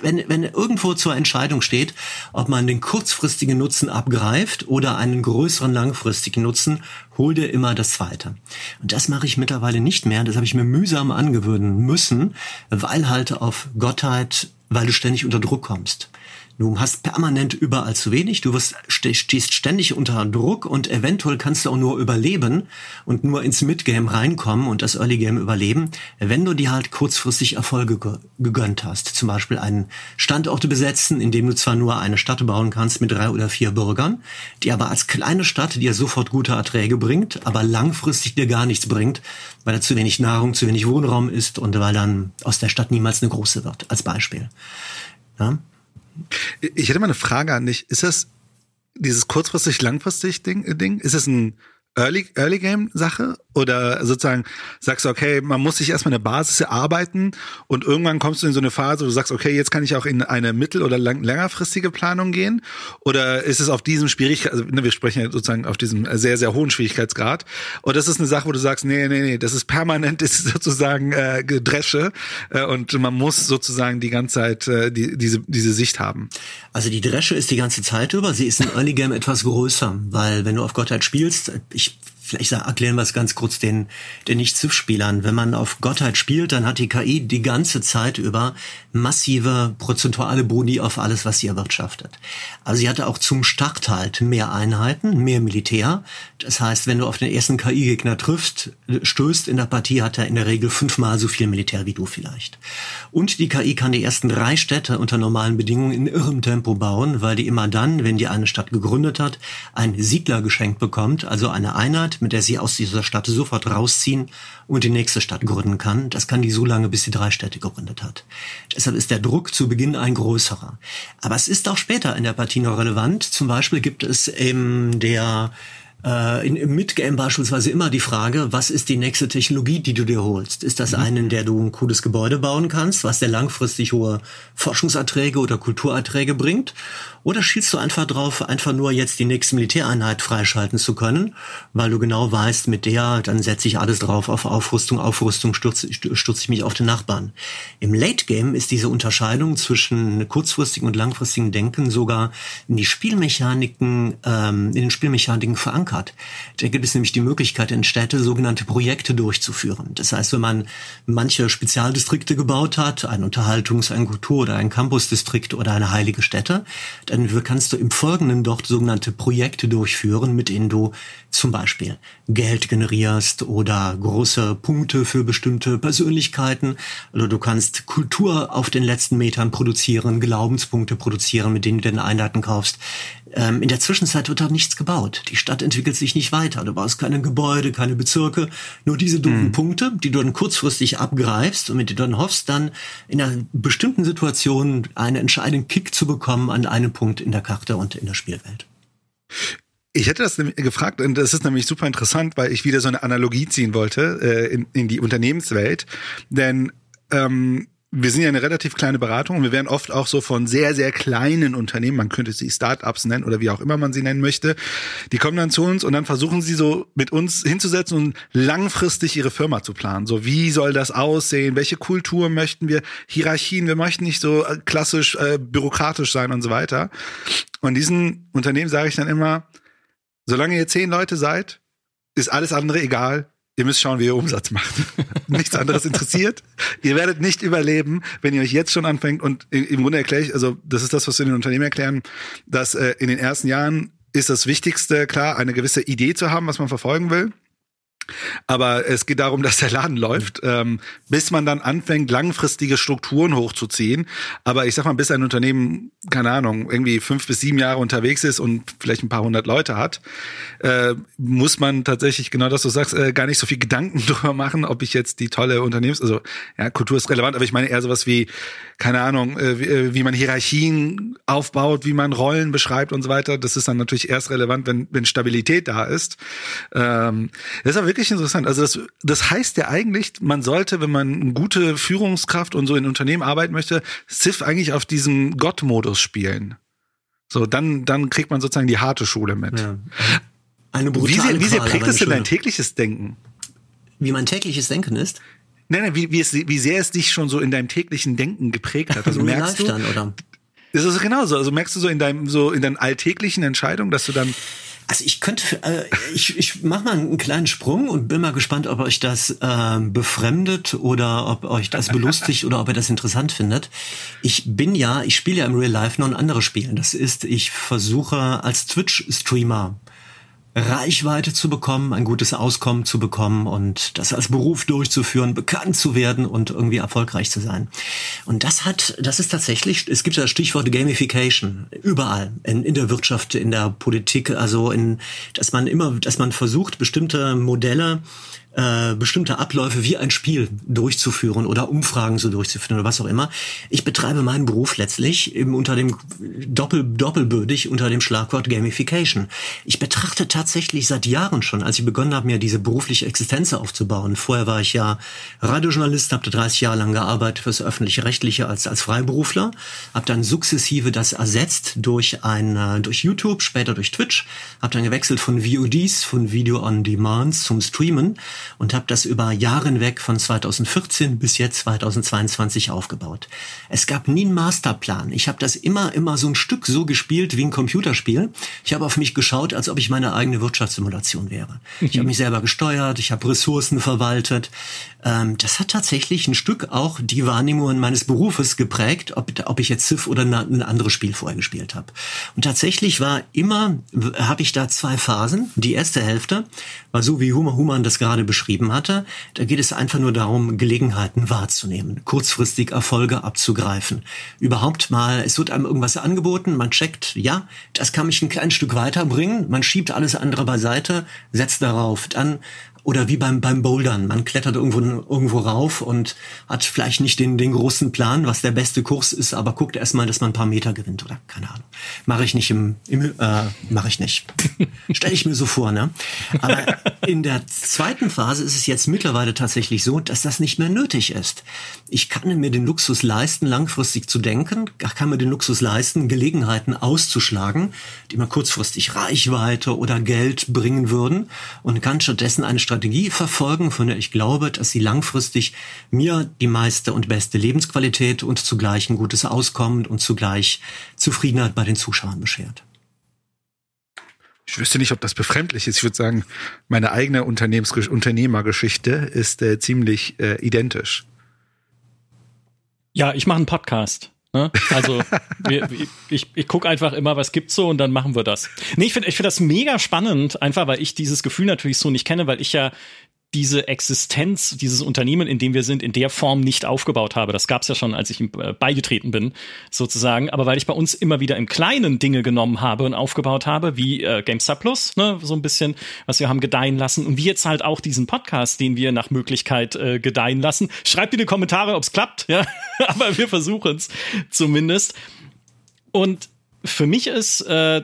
wenn, wenn irgendwo zur Entscheidung steht, ob man den kurzfristigen Nutzen abgreift oder einen größeren langfristigen Nutzen, hol dir immer das Zweite. Und das mache ich mittlerweile nicht mehr. Das habe ich mir mühsam angewöhnen müssen, weil halt auf Gottheit, weil du ständig unter Druck kommst. Du hast permanent überall zu wenig, du wirst, stehst ständig unter Druck und eventuell kannst du auch nur überleben und nur ins Midgame reinkommen und das Early Game überleben, wenn du dir halt kurzfristig Erfolge gegönnt hast. Zum Beispiel einen Standort besetzen, in dem du zwar nur eine Stadt bauen kannst mit drei oder vier Bürgern, die aber als kleine Stadt dir sofort gute Erträge bringt, aber langfristig dir gar nichts bringt, weil da zu wenig Nahrung, zu wenig Wohnraum ist und weil dann aus der Stadt niemals eine große wird, als Beispiel. Ja? Ich hätte mal eine Frage an dich. Ist das dieses kurzfristig langfristig Ding, Ding? Ist es ein Early, Early Game Sache oder sozusagen sagst du, okay, man muss sich erstmal eine Basis erarbeiten und irgendwann kommst du in so eine Phase, wo du sagst, okay, jetzt kann ich auch in eine mittel- oder lang, längerfristige Planung gehen? Oder ist es auf diesem Schwierigkeit, also ne, wir sprechen ja sozusagen auf diesem sehr, sehr hohen Schwierigkeitsgrad, oder ist es eine Sache, wo du sagst, nee, nee, nee, das ist permanent, ist sozusagen äh, Dresche äh, und man muss sozusagen die ganze Zeit äh, die, diese, diese Sicht haben? Also die Dresche ist die ganze Zeit über, sie ist im Early Game etwas größer, weil wenn du auf Gottheit spielst, ich Vielleicht erklären wir es ganz kurz den, den Nicht-Civ-Spielern. Wenn man auf Gottheit spielt, dann hat die KI die ganze Zeit über massive prozentuale Boni auf alles, was sie erwirtschaftet. Also sie hatte auch zum Start halt mehr Einheiten, mehr Militär. Das heißt, wenn du auf den ersten KI-Gegner triffst, stößt in der Partie, hat er in der Regel fünfmal so viel Militär wie du vielleicht. Und die KI kann die ersten drei Städte unter normalen Bedingungen in irrem Tempo bauen, weil die immer dann, wenn die eine Stadt gegründet hat, ein Siedler geschenkt bekommt, also eine Einheit, mit der sie aus dieser Stadt sofort rausziehen und die nächste Stadt gründen kann. Das kann die so lange, bis sie drei Städte gegründet hat. Deshalb ist der Druck zu Beginn ein größerer. Aber es ist auch später in der Partie noch relevant. Zum Beispiel gibt es in der äh, in, im Midgame beispielsweise immer die Frage, was ist die nächste Technologie, die du dir holst? Ist das mhm. eine, in der du ein cooles Gebäude bauen kannst, was dir langfristig hohe Forschungserträge oder Kulturerträge bringt? Oder schielst du einfach drauf, einfach nur jetzt die nächste Militäreinheit freischalten zu können, weil du genau weißt, mit der, dann setze ich alles drauf auf Aufrüstung, Aufrüstung, stürze, stürze ich mich auf den Nachbarn. Im Late Game ist diese Unterscheidung zwischen kurzfristigen und langfristigen Denken sogar in die Spielmechaniken, ähm, in den Spielmechaniken verankert. Da gibt es nämlich die Möglichkeit in Städte sogenannte Projekte durchzuführen. Das heißt, wenn man manche Spezialdistrikte gebaut hat, ein Unterhaltungs-, ein Kultur- oder ein Campusdistrikt oder eine heilige Stätte, dann kannst du im Folgenden dort sogenannte Projekte durchführen, mit denen du zum Beispiel Geld generierst oder große Punkte für bestimmte Persönlichkeiten. Oder du kannst Kultur auf den letzten Metern produzieren, Glaubenspunkte produzieren, mit denen du den Einheiten kaufst. Ähm, in der Zwischenzeit wird da nichts gebaut. Die Stadt entwickelt sich nicht weiter. Du baust keine Gebäude, keine Bezirke, nur diese dummen mhm. Punkte, die du dann kurzfristig abgreifst und mit denen du dann hoffst, dann in einer bestimmten Situation einen entscheidenden Kick zu bekommen an einem Punkt in der Karte und in der Spielwelt. Ich hätte das gefragt und das ist nämlich super interessant, weil ich wieder so eine Analogie ziehen wollte äh, in, in die Unternehmenswelt. Denn ähm, wir sind ja eine relativ kleine Beratung und wir werden oft auch so von sehr, sehr kleinen Unternehmen, man könnte sie Startups nennen oder wie auch immer man sie nennen möchte, die kommen dann zu uns und dann versuchen sie so mit uns hinzusetzen und langfristig ihre Firma zu planen. So, wie soll das aussehen? Welche Kultur möchten wir? Hierarchien, wir möchten nicht so äh, klassisch äh, bürokratisch sein und so weiter. Und diesen Unternehmen sage ich dann immer, solange ihr zehn Leute seid, ist alles andere egal Ihr müsst schauen, wie ihr Umsatz macht. Nichts anderes interessiert. Ihr werdet nicht überleben, wenn ihr euch jetzt schon anfängt. Und im Grunde erkläre ich, also das ist das, was wir den Unternehmen erklären, dass äh, in den ersten Jahren ist das Wichtigste, klar, eine gewisse Idee zu haben, was man verfolgen will. Aber es geht darum, dass der Laden läuft, ähm, bis man dann anfängt, langfristige Strukturen hochzuziehen. Aber ich sag mal, bis ein Unternehmen, keine Ahnung, irgendwie fünf bis sieben Jahre unterwegs ist und vielleicht ein paar hundert Leute hat, äh, muss man tatsächlich, genau das, du sagst, äh, gar nicht so viel Gedanken drüber machen, ob ich jetzt die tolle Unternehmens-, also ja, Kultur ist relevant, aber ich meine eher sowas wie, keine Ahnung, äh, wie, äh, wie man Hierarchien aufbaut, wie man Rollen beschreibt und so weiter. Das ist dann natürlich erst relevant, wenn, wenn Stabilität da ist. Ähm, das ist aber wirklich interessant. Also das, das heißt ja eigentlich, man sollte, wenn man gute Führungskraft und so in Unternehmen arbeiten möchte, Civ eigentlich auf diesem Gott-Modus spielen. So, dann, dann kriegt man sozusagen die harte Schule mit. Ja. Eine brutale wie sehr, wie sehr prägt es denn dein tägliches Denken? Wie mein tägliches Denken ist? Nein, nein, wie, wie, es, wie sehr es dich schon so in deinem täglichen Denken geprägt hat. Also merkst du, dann, oder? Das ist genauso. Also merkst du so in deinem, so in deinen alltäglichen Entscheidungen, dass du dann also ich könnte, äh, ich, ich mache mal einen kleinen Sprung und bin mal gespannt, ob euch das äh, befremdet oder ob euch das belustigt oder ob ihr das interessant findet. Ich bin ja, ich spiele ja im Real Life noch ein anderes Spiel. Das ist, ich versuche als Twitch-Streamer Reichweite zu bekommen, ein gutes Auskommen zu bekommen und das als Beruf durchzuführen, bekannt zu werden und irgendwie erfolgreich zu sein. Und das hat, das ist tatsächlich, es gibt ja das Stichwort Gamification überall, in, in der Wirtschaft, in der Politik, also in, dass man immer, dass man versucht, bestimmte Modelle äh, bestimmte Abläufe wie ein Spiel durchzuführen oder Umfragen so durchzuführen oder was auch immer. Ich betreibe meinen Beruf letztlich eben unter dem Doppel, doppelbödig unter dem Schlagwort Gamification. Ich betrachte tatsächlich seit Jahren schon, als ich begonnen habe, mir diese berufliche Existenz aufzubauen. Vorher war ich ja Radiojournalist, habe 30 Jahre lang gearbeitet fürs öffentlich-rechtliche als als Freiberufler, habe dann sukzessive das ersetzt durch ein äh, durch YouTube, später durch Twitch, habe dann gewechselt von VODs, von Video on Demand zum Streamen und habe das über Jahre hinweg von 2014 bis jetzt 2022 aufgebaut. Es gab nie einen Masterplan. Ich habe das immer, immer so ein Stück so gespielt wie ein Computerspiel. Ich habe auf mich geschaut, als ob ich meine eigene Wirtschaftssimulation wäre. Ich habe mich selber gesteuert, ich habe Ressourcen verwaltet. Ähm, das hat tatsächlich ein Stück auch die Wahrnehmungen meines Berufes geprägt, ob, ob ich jetzt Civ oder ein anderes Spiel vorher gespielt habe. Und tatsächlich war immer, habe ich da zwei Phasen. Die erste Hälfte war so, wie Human das gerade beschrieben hatte. Da geht es einfach nur darum, Gelegenheiten wahrzunehmen, kurzfristig Erfolge abzugreifen. Überhaupt mal, es wird einem irgendwas angeboten, man checkt, ja, das kann mich ein kleines Stück weiterbringen, man schiebt alles andere beiseite, setzt darauf. Dann oder wie beim, beim Bouldern. Man klettert irgendwo, irgendwo rauf und hat vielleicht nicht den, den großen Plan, was der beste Kurs ist, aber guckt erstmal, dass man ein paar Meter gewinnt oder keine Ahnung. Mache ich nicht im, im äh, mache ich nicht. Stelle ich mir so vor, ne? Aber in der zweiten Phase ist es jetzt mittlerweile tatsächlich so, dass das nicht mehr nötig ist. Ich kann mir den Luxus leisten, langfristig zu denken, kann mir den Luxus leisten, Gelegenheiten auszuschlagen, die mir kurzfristig Reichweite oder Geld bringen würden und kann stattdessen eine Strategie verfolgen, von der ich glaube, dass sie langfristig mir die meiste und beste Lebensqualität und zugleich ein gutes Auskommen und zugleich Zufriedenheit bei den Zuschauern beschert. Ich wüsste nicht, ob das befremdlich ist. Ich würde sagen, meine eigene Unternehmens Unternehmergeschichte ist äh, ziemlich äh, identisch. Ja, ich mache einen Podcast. Ne? Also wir, ich, ich gucke einfach immer, was gibt's so und dann machen wir das. Nee, ich finde ich find das mega spannend, einfach weil ich dieses Gefühl natürlich so nicht kenne, weil ich ja diese Existenz, dieses Unternehmen, in dem wir sind, in der Form nicht aufgebaut habe. Das gab es ja schon, als ich ihm äh, beigetreten bin, sozusagen. Aber weil ich bei uns immer wieder im Kleinen Dinge genommen habe und aufgebaut habe, wie äh, GameStar Plus, ne, so ein bisschen, was wir haben gedeihen lassen. Und wie jetzt halt auch diesen Podcast, den wir nach Möglichkeit äh, gedeihen lassen. Schreibt in die Kommentare, ob's klappt, ja. Aber wir versuchen es zumindest. Und für mich ist äh,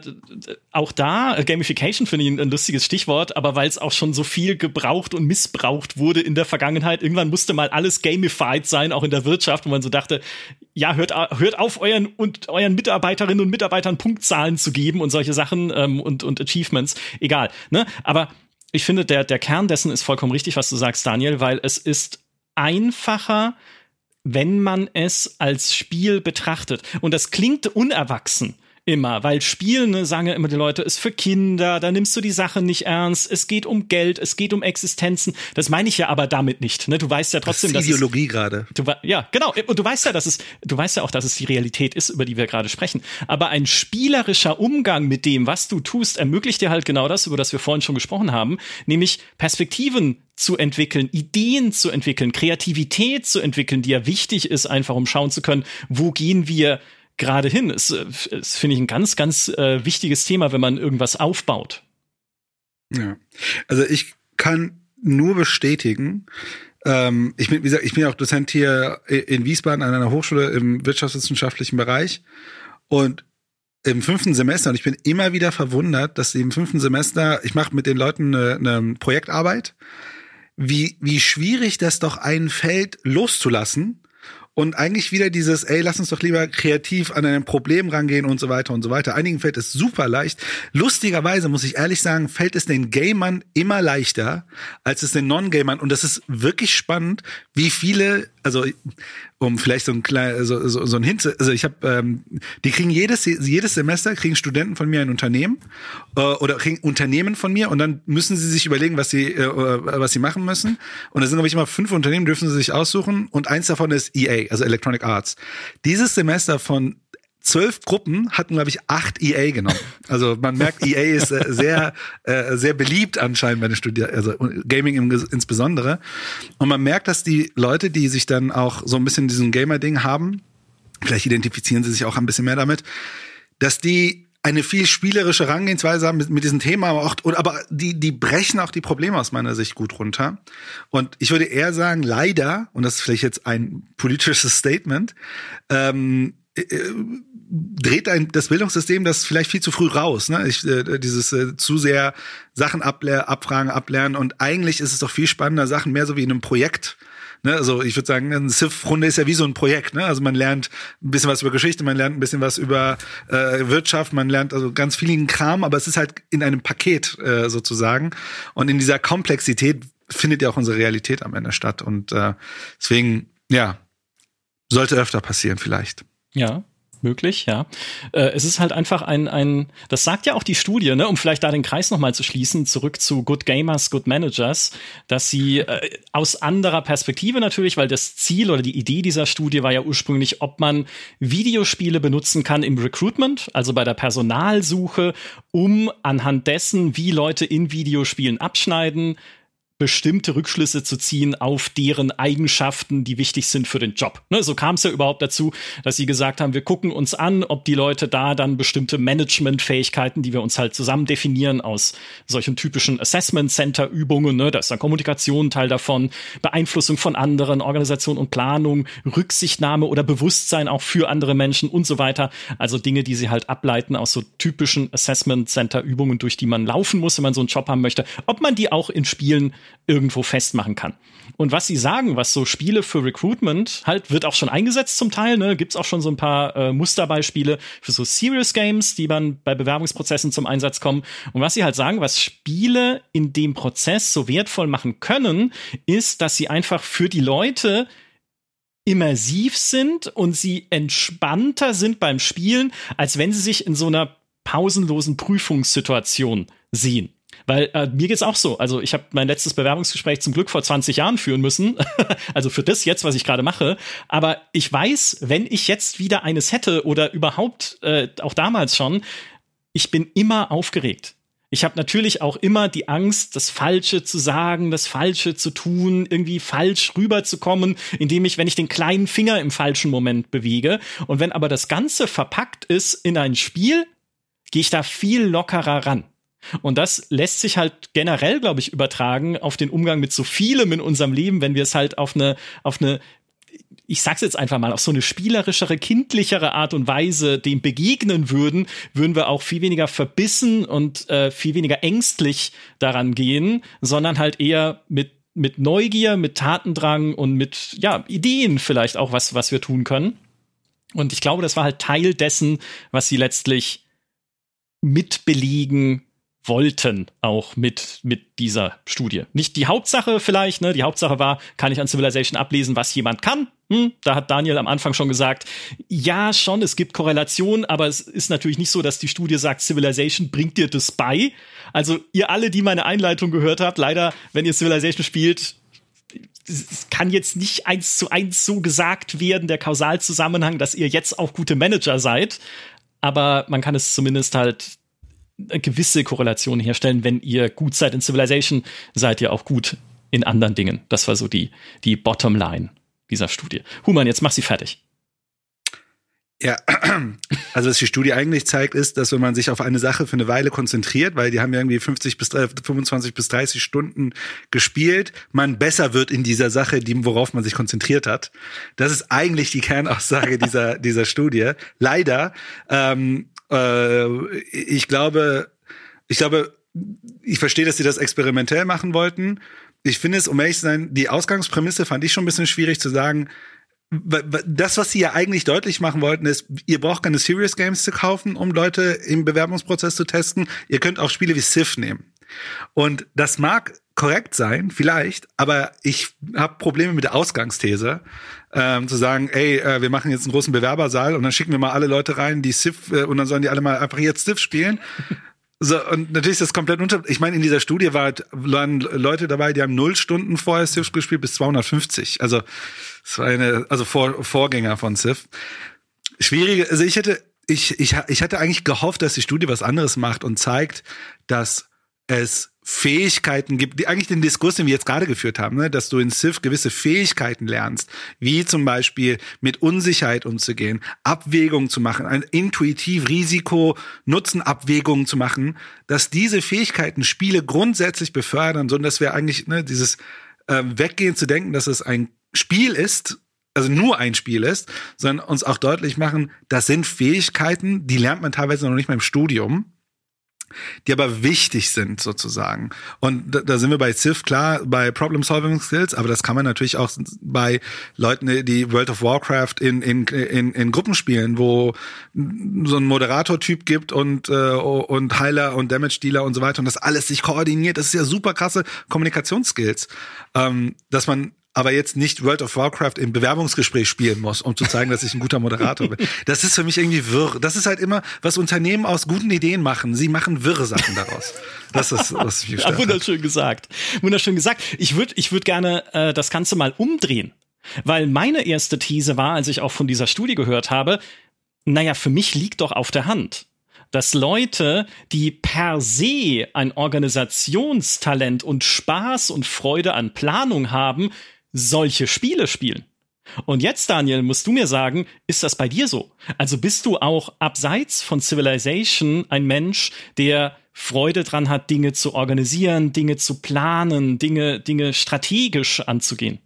auch da äh, Gamification finde ich ein, ein, lustiges Stichwort, aber weil es auch schon so viel gebraucht und missbraucht wurde in der Vergangenheit. Irgendwann musste mal alles gamified sein, auch in der Wirtschaft, wo man so dachte, ja, hört, hört auf, euren und euren Mitarbeiterinnen und Mitarbeitern Punktzahlen zu geben und solche Sachen ähm, und, und Achievements. Egal. Ne? Aber ich finde, der, der Kern dessen ist vollkommen richtig, was du sagst, Daniel, weil es ist einfacher, wenn man es als Spiel betrachtet. Und das klingt unerwachsen immer, weil Spielen, ne, sagen ja immer die Leute, ist für Kinder, da nimmst du die Sache nicht ernst, es geht um Geld, es geht um Existenzen. Das meine ich ja aber damit nicht. Ne? Du weißt ja trotzdem, das ist Ideologie gerade. Ja, genau. Und du weißt ja, dass es, du weißt ja auch, dass es die Realität ist, über die wir gerade sprechen. Aber ein spielerischer Umgang mit dem, was du tust, ermöglicht dir halt genau das, über das wir vorhin schon gesprochen haben, nämlich Perspektiven zu entwickeln, Ideen zu entwickeln, Kreativität zu entwickeln, die ja wichtig ist, einfach um schauen zu können, wo gehen wir gerade hin. Ist, ist finde ich, ein ganz, ganz äh, wichtiges Thema, wenn man irgendwas aufbaut. Ja. Also ich kann nur bestätigen, ähm, ich bin, wie gesagt, ich bin auch Dozent hier in Wiesbaden an einer Hochschule im wirtschaftswissenschaftlichen Bereich und im fünften Semester und ich bin immer wieder verwundert, dass im fünften Semester, ich mache mit den Leuten eine, eine Projektarbeit, wie, wie schwierig das doch einfällt, loszulassen und eigentlich wieder dieses, ey, lass uns doch lieber kreativ an ein Problem rangehen und so weiter und so weiter. Einigen fällt es super leicht. Lustigerweise muss ich ehrlich sagen, fällt es den Gamern immer leichter als es den Non-Gamern. Und das ist wirklich spannend, wie viele, also um vielleicht so ein klein, so, so, so ein Hint, also ich habe, ähm, die kriegen jedes jedes Semester kriegen Studenten von mir ein Unternehmen äh, oder kriegen Unternehmen von mir und dann müssen sie sich überlegen, was sie äh, was sie machen müssen. Und da sind glaube ich immer fünf Unternehmen, dürfen sie sich aussuchen und eins davon ist EA, also Electronic Arts. Dieses Semester von zwölf Gruppen hatten, glaube ich, acht EA genommen. Also man merkt, EA ist äh, sehr, äh, sehr beliebt anscheinend bei den Studierenden, also Gaming im, insbesondere. Und man merkt, dass die Leute, die sich dann auch so ein bisschen diesen Gamer-Ding haben, vielleicht identifizieren sie sich auch ein bisschen mehr damit, dass die eine viel spielerische Herangehensweise haben mit, mit diesem Thema, aber auch, aber die, die brechen auch die Probleme aus meiner Sicht gut runter. Und ich würde eher sagen, leider, und das ist vielleicht jetzt ein politisches Statement, ähm, äh, dreht ein, das Bildungssystem das vielleicht viel zu früh raus, ne? Ich, äh, dieses äh, zu sehr Sachen abler abfragen, ablernen und eigentlich ist es doch viel spannender, Sachen mehr so wie in einem Projekt. Ne? Also ich würde sagen, eine Civ-Runde ist ja wie so ein Projekt. Ne? Also man lernt ein bisschen was über Geschichte, man lernt ein bisschen was über äh, Wirtschaft, man lernt also ganz vielen Kram, aber es ist halt in einem Paket äh, sozusagen. Und in dieser Komplexität findet ja auch unsere Realität am Ende statt. Und äh, deswegen, ja, sollte öfter passieren vielleicht. Ja, möglich, ja. Äh, es ist halt einfach ein, ein, das sagt ja auch die Studie, ne, um vielleicht da den Kreis nochmal zu schließen, zurück zu Good Gamers, Good Managers, dass sie äh, aus anderer Perspektive natürlich, weil das Ziel oder die Idee dieser Studie war ja ursprünglich, ob man Videospiele benutzen kann im Recruitment, also bei der Personalsuche, um anhand dessen, wie Leute in Videospielen abschneiden, bestimmte Rückschlüsse zu ziehen auf deren Eigenschaften, die wichtig sind für den Job. Ne, so kam es ja überhaupt dazu, dass sie gesagt haben, wir gucken uns an, ob die Leute da dann bestimmte Managementfähigkeiten, die wir uns halt zusammen definieren aus solchen typischen Assessment Center Übungen, ne, da ist dann Kommunikation Teil davon, Beeinflussung von anderen, Organisation und Planung, Rücksichtnahme oder Bewusstsein auch für andere Menschen und so weiter. Also Dinge, die sie halt ableiten aus so typischen Assessment Center Übungen, durch die man laufen muss, wenn man so einen Job haben möchte. Ob man die auch in Spielen irgendwo festmachen kann. Und was sie sagen, was so Spiele für Recruitment halt, wird auch schon eingesetzt zum Teil, ne? Gibt's auch schon so ein paar äh, Musterbeispiele für so Serious Games, die dann bei Bewerbungsprozessen zum Einsatz kommen. Und was sie halt sagen, was Spiele in dem Prozess so wertvoll machen können, ist, dass sie einfach für die Leute immersiv sind und sie entspannter sind beim Spielen, als wenn sie sich in so einer pausenlosen Prüfungssituation sehen. Weil äh, mir geht's auch so. Also ich habe mein letztes Bewerbungsgespräch zum Glück vor 20 Jahren führen müssen. also für das jetzt, was ich gerade mache. Aber ich weiß, wenn ich jetzt wieder eines hätte oder überhaupt äh, auch damals schon, ich bin immer aufgeregt. Ich habe natürlich auch immer die Angst, das Falsche zu sagen, das Falsche zu tun, irgendwie falsch rüberzukommen, indem ich, wenn ich den kleinen Finger im falschen Moment bewege. Und wenn aber das Ganze verpackt ist in ein Spiel, gehe ich da viel lockerer ran. Und das lässt sich halt generell, glaube ich, übertragen auf den Umgang mit so vielem in unserem Leben, wenn wir es halt auf eine, auf eine ich sag's jetzt einfach mal, auf so eine spielerischere, kindlichere Art und Weise dem begegnen würden, würden wir auch viel weniger verbissen und äh, viel weniger ängstlich daran gehen, sondern halt eher mit mit Neugier, mit Tatendrang und mit ja Ideen vielleicht auch was was wir tun können. Und ich glaube, das war halt Teil dessen, was sie letztlich mitbelegen wollten auch mit mit dieser Studie. Nicht die Hauptsache vielleicht, ne? Die Hauptsache war, kann ich an Civilization ablesen, was jemand kann. Hm, da hat Daniel am Anfang schon gesagt, ja, schon, es gibt Korrelationen, aber es ist natürlich nicht so, dass die Studie sagt, Civilization bringt dir das bei. Also ihr alle, die meine Einleitung gehört habt, leider, wenn ihr Civilization spielt, es kann jetzt nicht eins zu eins so gesagt werden, der Kausalzusammenhang, dass ihr jetzt auch gute Manager seid. Aber man kann es zumindest halt gewisse Korrelation herstellen. Wenn ihr gut seid in Civilization, seid ihr auch gut in anderen Dingen. Das war so die, die Bottomline dieser Studie. Human, jetzt mach sie fertig. Ja, also was die Studie eigentlich zeigt, ist, dass wenn man sich auf eine Sache für eine Weile konzentriert, weil die haben ja irgendwie 50 bis 30, 25 bis 30 Stunden gespielt, man besser wird in dieser Sache, die, worauf man sich konzentriert hat. Das ist eigentlich die Kernaussage dieser, dieser Studie. Leider ähm, äh, ich glaube, ich glaube, ich verstehe, dass sie das experimentell machen wollten. Ich finde es, um ehrlich zu sein, die Ausgangsprämisse fand ich schon ein bisschen schwierig zu sagen. Das, was sie ja eigentlich deutlich machen wollten, ist, ihr braucht keine Serious Games zu kaufen, um Leute im Bewerbungsprozess zu testen. Ihr könnt auch Spiele wie Civ nehmen. Und das mag korrekt sein, vielleicht, aber ich habe Probleme mit der Ausgangsthese, ähm, zu sagen, ey, äh, wir machen jetzt einen großen Bewerbersaal und dann schicken wir mal alle Leute rein, die Civ, äh, und dann sollen die alle mal einfach jetzt Civ spielen. So, und natürlich ist das komplett unter. Ich meine, in dieser Studie war, waren Leute dabei, die haben null Stunden vorher Civ gespielt bis 250. Also, es war eine, also Vor, Vorgänger von Civ. Schwierige, also ich hätte, ich, ich, ich hatte eigentlich gehofft, dass die Studie was anderes macht und zeigt, dass es Fähigkeiten gibt, die eigentlich den Diskurs, den wir jetzt gerade geführt haben, ne, dass du in Civ gewisse Fähigkeiten lernst, wie zum Beispiel mit Unsicherheit umzugehen, Abwägungen zu machen, ein intuitiv Risiko-Nutzen-Abwägungen zu machen, dass diese Fähigkeiten Spiele grundsätzlich befördern, sondern dass wir eigentlich ne, dieses äh, Weggehen zu denken, dass es ein Spiel ist, also nur ein Spiel ist, sondern uns auch deutlich machen, das sind Fähigkeiten, die lernt man teilweise noch nicht mal im Studium die aber wichtig sind sozusagen. Und da, da sind wir bei Civ klar, bei Problem Solving Skills, aber das kann man natürlich auch bei Leuten, die World of Warcraft in, in, in, in Gruppen spielen, wo so ein Moderator-Typ gibt und, äh, und Heiler und Damage-Dealer und so weiter und das alles sich koordiniert. Das ist ja super krasse Kommunikationsskills. Ähm, dass man aber jetzt nicht World of Warcraft im Bewerbungsgespräch spielen muss, um zu zeigen, dass ich ein guter Moderator bin. Das ist für mich irgendwie wirr. Das ist halt immer, was Unternehmen aus guten Ideen machen. Sie machen wirre Sachen daraus. Das ist, was mich ja, Wunderschön gesagt. Wunderschön gesagt. Ich würde ich würd gerne äh, das Ganze mal umdrehen. Weil meine erste These war, als ich auch von dieser Studie gehört habe, naja, für mich liegt doch auf der Hand dass Leute, die per se ein Organisationstalent und Spaß und Freude an Planung haben, solche Spiele spielen. Und jetzt, Daniel, musst du mir sagen, ist das bei dir so? Also bist du auch abseits von Civilization ein Mensch, der Freude dran hat, Dinge zu organisieren, Dinge zu planen, Dinge, Dinge strategisch anzugehen?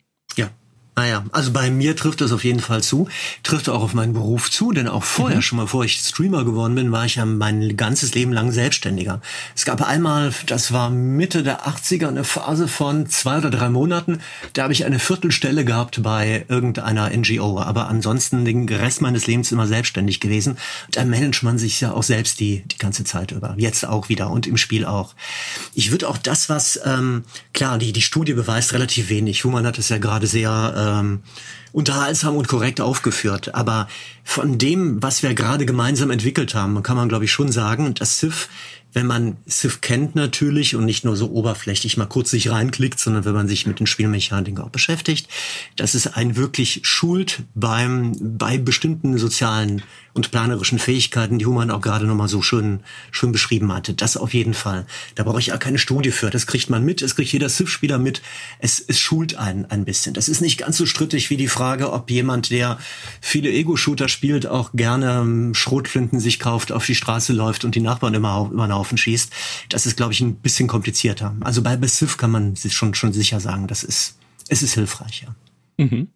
Ja, naja, ah also bei mir trifft das auf jeden Fall zu, trifft auch auf meinen Beruf zu, denn auch vorher, mhm. schon mal bevor ich Streamer geworden bin, war ich ja mein ganzes Leben lang Selbstständiger. Es gab einmal, das war Mitte der 80er, eine Phase von zwei oder drei Monaten, da habe ich eine Viertelstelle gehabt bei irgendeiner NGO, aber ansonsten den Rest meines Lebens immer selbstständig gewesen. Da managt man sich ja auch selbst die, die ganze Zeit über. Jetzt auch wieder und im Spiel auch. Ich würde auch das, was, ähm, klar, die, die Studie beweist relativ wenig. Human hat es ja gerade sehr ähm, unterhaltsam und korrekt aufgeführt. Aber von dem, was wir gerade gemeinsam entwickelt haben, kann man, glaube ich, schon sagen, dass Civ wenn man Civ kennt natürlich und nicht nur so oberflächlich mal kurz sich reinklickt, sondern wenn man sich mit den Spielmechaniken auch beschäftigt, dass es einen wirklich schult beim, bei bestimmten sozialen und planerischen Fähigkeiten, die Human auch gerade nochmal so schön, schön beschrieben hatte. Das auf jeden Fall. Da brauche ich ja keine Studie für. Das kriegt man mit. Es kriegt jeder Civ-Spieler mit. Es, es schult einen ein bisschen. Das ist nicht ganz so strittig wie die Frage, ob jemand, der viele Ego-Shooter spielt, auch gerne ähm, Schrotflinten sich kauft, auf die Straße läuft und die Nachbarn immer, immer einen Haufen schießt. Das ist, glaube ich, ein bisschen komplizierter. Also bei Civ kann man sich schon, schon sicher sagen, das ist, es ist hilfreich, ja. Mhm.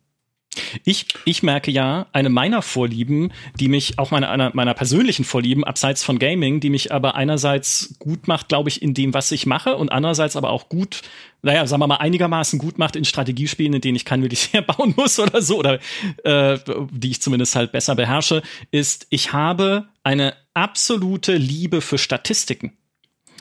Ich, ich merke ja, eine meiner Vorlieben, die mich, auch meine, einer meiner persönlichen Vorlieben, abseits von Gaming, die mich aber einerseits gut macht, glaube ich, in dem, was ich mache und andererseits aber auch gut, naja, sagen wir mal, einigermaßen gut macht in Strategiespielen, in denen ich kein Militär bauen muss oder so, oder äh, die ich zumindest halt besser beherrsche, ist, ich habe eine absolute Liebe für Statistiken.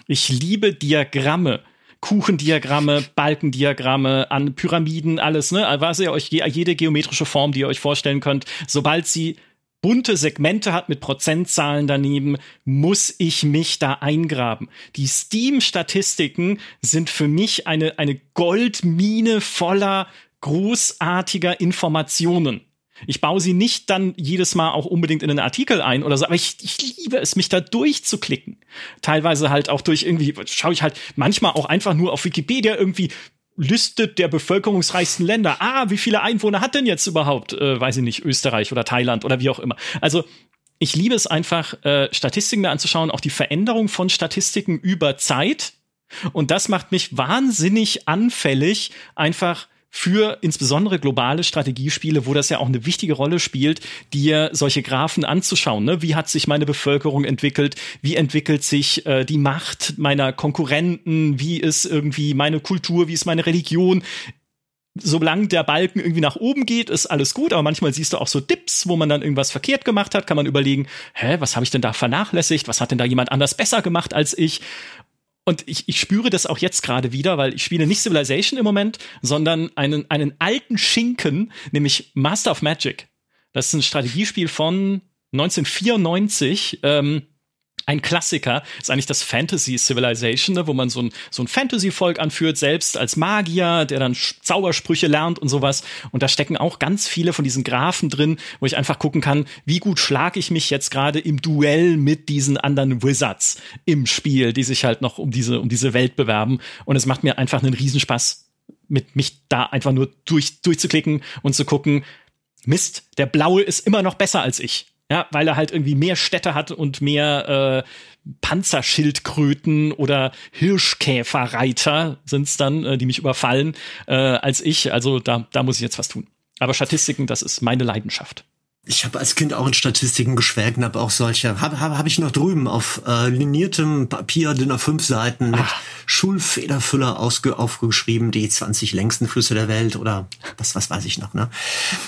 Ich liebe Diagramme. Kuchendiagramme, Balkendiagramme, an Pyramiden, alles, ne? Was ihr euch, jede geometrische Form, die ihr euch vorstellen könnt, sobald sie bunte Segmente hat mit Prozentzahlen daneben, muss ich mich da eingraben. Die Steam-Statistiken sind für mich eine, eine Goldmine voller großartiger Informationen. Ich baue sie nicht dann jedes Mal auch unbedingt in einen Artikel ein oder so, aber ich, ich liebe es, mich da durchzuklicken. Teilweise halt auch durch irgendwie, schaue ich halt manchmal auch einfach nur auf Wikipedia irgendwie Liste der bevölkerungsreichsten Länder. Ah, wie viele Einwohner hat denn jetzt überhaupt, äh, weiß ich nicht, Österreich oder Thailand oder wie auch immer. Also ich liebe es einfach, äh, Statistiken da anzuschauen, auch die Veränderung von Statistiken über Zeit. Und das macht mich wahnsinnig anfällig, einfach für insbesondere globale Strategiespiele, wo das ja auch eine wichtige Rolle spielt, dir solche Graphen anzuschauen. Ne? Wie hat sich meine Bevölkerung entwickelt? Wie entwickelt sich äh, die Macht meiner Konkurrenten? Wie ist irgendwie meine Kultur? Wie ist meine Religion? solange der Balken irgendwie nach oben geht, ist alles gut, aber manchmal siehst du auch so Dips, wo man dann irgendwas verkehrt gemacht hat, kann man überlegen, hä, was habe ich denn da vernachlässigt? Was hat denn da jemand anders besser gemacht als ich? Und ich, ich spüre das auch jetzt gerade wieder, weil ich spiele nicht Civilization im Moment, sondern einen, einen alten Schinken, nämlich Master of Magic. Das ist ein Strategiespiel von 1994. Ähm, ein Klassiker ist eigentlich das Fantasy Civilization, ne, wo man so ein, so ein Fantasy-Volk anführt, selbst als Magier, der dann Zaubersprüche lernt und sowas. Und da stecken auch ganz viele von diesen Graphen drin, wo ich einfach gucken kann, wie gut schlage ich mich jetzt gerade im Duell mit diesen anderen Wizards im Spiel, die sich halt noch um diese, um diese Welt bewerben. Und es macht mir einfach einen Riesenspaß, mit mich da einfach nur durch, durchzuklicken und zu gucken, Mist, der Blaue ist immer noch besser als ich. Ja, weil er halt irgendwie mehr Städte hat und mehr äh, Panzerschildkröten oder Hirschkäferreiter sind's dann, äh, die mich überfallen, äh, als ich. Also da, da muss ich jetzt was tun. Aber Statistiken, das ist meine Leidenschaft. Ich habe als Kind auch in Statistiken geschwelgt und habe auch solche, habe hab, hab ich noch drüben auf äh, liniertem Papier, DIN A5 Seiten mit Ach. Schulfederfüller ausge, aufgeschrieben, die 20 längsten Flüsse der Welt oder was, was weiß ich noch. Ne?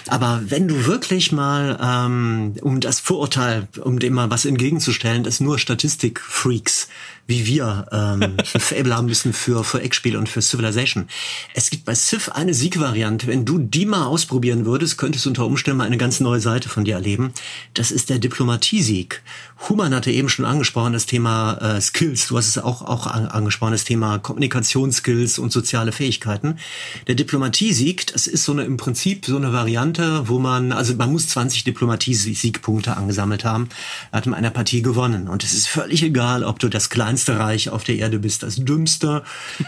Aber wenn du wirklich mal, ähm, um das Vorurteil, um dem mal was entgegenzustellen, dass nur Statistikfreaks wie wir ähm, Fable haben müssen für, für Eckspiel und für Civilization. Es gibt bei Civ eine Siegvariante. Wenn du die mal ausprobieren würdest, könntest du unter Umständen mal eine ganz neue Seite von dir erleben. Das ist der Diplomatiesieg. Human hatte eben schon angesprochen, das Thema äh, Skills. Du hast es auch, auch angesprochen, das Thema Kommunikationsskills und soziale Fähigkeiten. Der Diplomatiesieg, das ist so eine, im Prinzip so eine Variante, wo man, also man muss 20 Diplomatiesiegpunkte angesammelt haben, hat man einer Partie gewonnen. Und es ist völlig egal, ob du das kleinste Reich auf der Erde bist, das dümmste,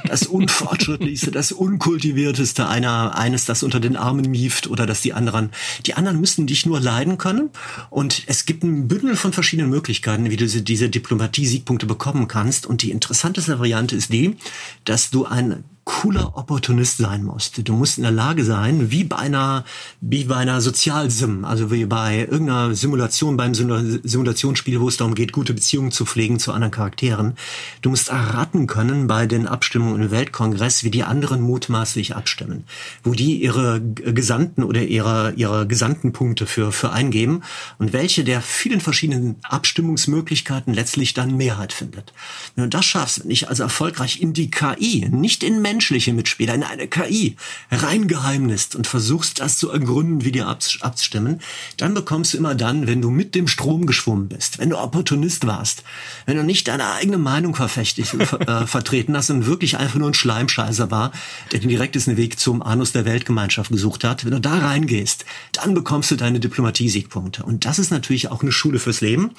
das unfortschrittlichste, das unkultivierteste, einer, eines, das unter den Armen mieft oder dass die anderen, die anderen müssen dich nur leiden können. Und es gibt ein Bündel von verschiedenen Möglichkeiten, wie du diese, diese Diplomatie-Siegpunkte bekommen kannst. Und die interessanteste Variante ist die, dass du ein cooler Opportunist sein musst. Du musst in der Lage sein, wie bei einer, wie bei einer Sozialsim, also wie bei irgendeiner Simulation, beim Simulationsspiel, wo es darum geht, gute Beziehungen zu pflegen zu anderen Charakteren. Du musst erraten können bei den Abstimmungen im Weltkongress, wie die anderen mutmaßlich abstimmen, wo die ihre Gesandten oder ihre, ihre Gesandtenpunkte für, für eingeben und welche der vielen verschiedenen Abstimmungsmöglichkeiten letztlich dann Mehrheit findet. Wenn du das schaffst, wenn ich also erfolgreich in die KI, nicht in Menschen, menschliche Mitspieler, in eine KI reingeheimnist und versuchst das zu ergründen, wie dir abstimmen, dann bekommst du immer dann, wenn du mit dem Strom geschwommen bist, wenn du Opportunist warst, wenn du nicht deine eigene Meinung verfechtig, äh, vertreten hast und wirklich einfach nur ein Schleimscheißer war, der den direktesten Weg zum Anus der Weltgemeinschaft gesucht hat, wenn du da reingehst, dann bekommst du deine Diplomatie-Siegpunkte. Und das ist natürlich auch eine Schule fürs Leben,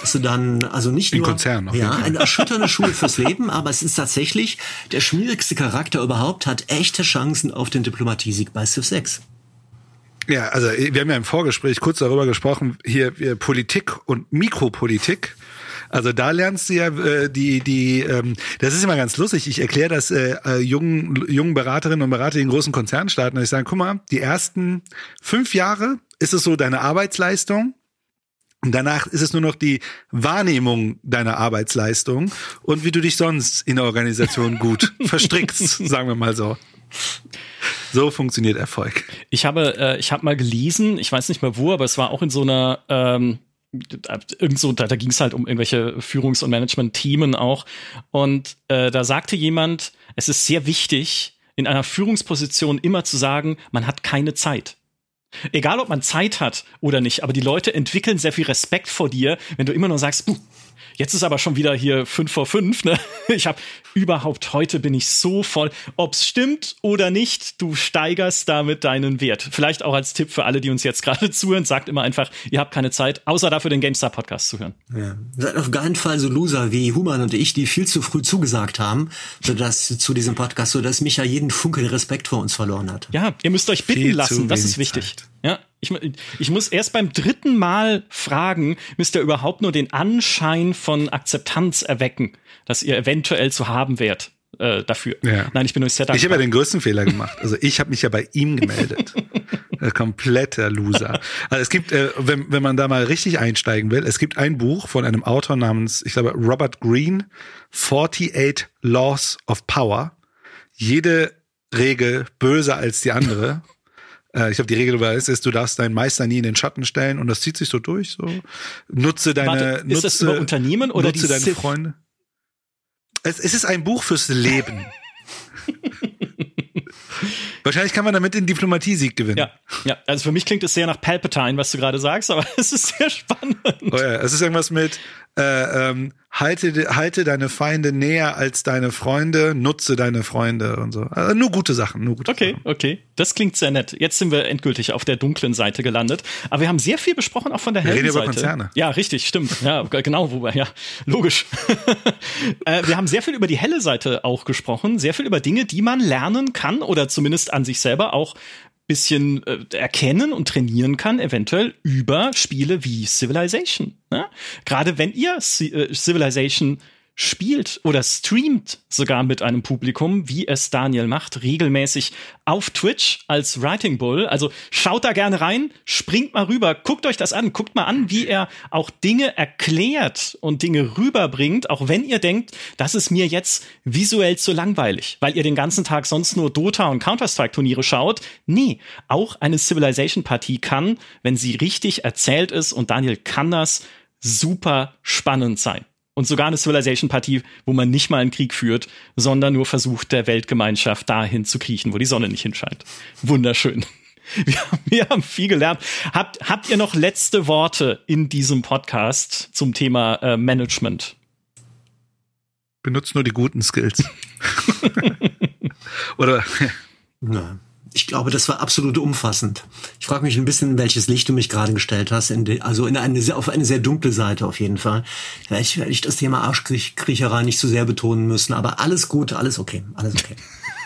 dass du dann also nicht In nur Konzern ja eine erschütternde Schule fürs Leben, aber es ist tatsächlich der schwierigste Charakter überhaupt, hat echte Chancen auf den Diplomatie-Sieg bei Civ 6. Ja, also wir haben ja im Vorgespräch kurz darüber gesprochen, hier äh, Politik und Mikropolitik. Also da lernst du ja äh, die die ähm, das ist immer ganz lustig. Ich erkläre das äh, äh, jungen jungen Beraterinnen und Berater in großen Konzernstaaten. Ich sage, guck mal, die ersten fünf Jahre ist es so deine Arbeitsleistung. Und danach ist es nur noch die Wahrnehmung deiner Arbeitsleistung und wie du dich sonst in der Organisation gut verstrickst, sagen wir mal so. So funktioniert Erfolg. Ich habe, äh, ich habe mal gelesen, ich weiß nicht mehr wo, aber es war auch in so einer ähm, irgend so, da, da ging es halt um irgendwelche Führungs- und Management-Themen auch. Und äh, da sagte jemand, es ist sehr wichtig, in einer Führungsposition immer zu sagen, man hat keine Zeit. Egal, ob man Zeit hat oder nicht, aber die Leute entwickeln sehr viel Respekt vor dir, wenn du immer nur sagst, jetzt ist aber schon wieder hier fünf vor fünf. Ne? Ich habe überhaupt heute bin ich so voll. Ob's stimmt oder nicht, du steigerst damit deinen Wert. Vielleicht auch als Tipp für alle, die uns jetzt gerade zuhören, sagt immer einfach, ihr habt keine Zeit, außer dafür den GameStar Podcast zu hören. Ja. Seid auf keinen Fall so Loser wie Human und ich, die viel zu früh zugesagt haben, sodass zu diesem Podcast, sodass Micha jeden Funkel Respekt vor uns verloren hat. Ja, ihr müsst euch bitten Viel lassen, das ist wichtig. Zeit. Ja, ich, ich muss erst beim dritten Mal fragen, müsst ihr überhaupt nur den Anschein von Akzeptanz erwecken, dass ihr eventuell zu haben wärt äh, dafür. Ja. Nein, ich bin euch sehr Ich habe dankbar. ja den größten Fehler gemacht. Also ich habe mich ja bei ihm gemeldet. Ein kompletter Loser. Also es gibt, äh, wenn, wenn man da mal richtig einsteigen will, es gibt ein Buch von einem Autor namens, ich glaube, Robert Greene, 48 Laws of Power. Jede Regel böser als die andere. Äh, Ich glaube, die Regel weiß, ist, du darfst deinen Meister nie in den Schatten stellen und das zieht sich so durch. So nutze deine, Warte, ist nutze, das über Unternehmen oder nutze deine Civ? Freunde. Es, es ist ein Buch fürs Leben. Wahrscheinlich kann man damit den Diplomatie-Sieg gewinnen. Ja, ja, also für mich klingt es sehr nach Palpatine, was du gerade sagst, aber es ist sehr spannend. Oh ja, es ist irgendwas mit äh, ähm, halte, halte deine Feinde näher als deine Freunde, nutze deine Freunde und so. Also nur gute Sachen, nur gute Okay, Sachen. okay. Das klingt sehr nett. Jetzt sind wir endgültig auf der dunklen Seite gelandet. Aber wir haben sehr viel besprochen, auch von der hellen reden über Seite. Konzerne. Ja, richtig, stimmt. Ja, genau, wo wir, ja, logisch. äh, wir haben sehr viel über die helle Seite auch gesprochen, sehr viel über Dinge, die man lernen kann oder zumindest an sich selber auch bisschen äh, erkennen und trainieren kann, eventuell über Spiele wie Civilization. Ne? Gerade wenn ihr Ci- äh, Civilization spielt oder streamt sogar mit einem Publikum, wie es Daniel macht, regelmäßig auf Twitch als Writing Bull. Also schaut da gerne rein, springt mal rüber, guckt euch das an, guckt mal an, wie er auch Dinge erklärt und Dinge rüberbringt, auch wenn ihr denkt, das ist mir jetzt visuell zu langweilig, weil ihr den ganzen Tag sonst nur Dota und Counter-Strike Turniere schaut. Nee, auch eine Civilization Partie kann, wenn sie richtig erzählt ist und Daniel kann das, super spannend sein. Und sogar eine Civilization-Partie, wo man nicht mal einen Krieg führt, sondern nur versucht, der Weltgemeinschaft dahin zu kriechen, wo die Sonne nicht hinscheint. Wunderschön. Wir haben, wir haben viel gelernt. Habt, habt ihr noch letzte Worte in diesem Podcast zum Thema äh, Management? Benutzt nur die guten Skills. Oder Ja. Ich glaube, das war absolut umfassend. Ich frage mich ein bisschen, in welches Licht du mich gerade gestellt hast. In die, also in eine, sehr- auf eine sehr dunkle Seite auf jeden Fall. Vielleicht werde ich das Thema Arschkriecherei nicht zu sehr betonen müssen, aber alles gut, alles okay, alles okay.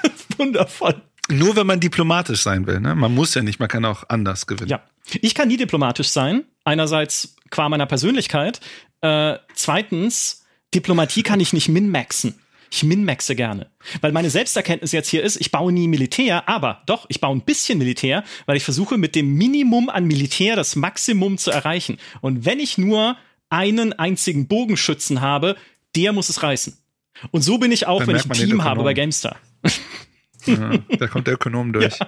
Wundervoll. nur wenn man diplomatisch sein will, ne? Man muss ja nicht, man kann auch anders gewinnen. Ja. Ich kann nie diplomatisch sein. Einerseits qua meiner Persönlichkeit. Äh, zweitens, Diplomatie kann ich nicht min-maxen. Ich min-maxe gerne. Weil meine Selbsterkenntnis jetzt hier ist, ich baue nie Militär, aber doch, ich baue ein bisschen Militär, weil ich versuche mit dem Minimum an Militär das Maximum zu erreichen. Und wenn ich nur einen einzigen Bogenschützen habe, der muss es reißen. Und so bin ich auch, Dann wenn ich ein Team habe bei. GameStar. Ja, da kommt der Ökonom durch.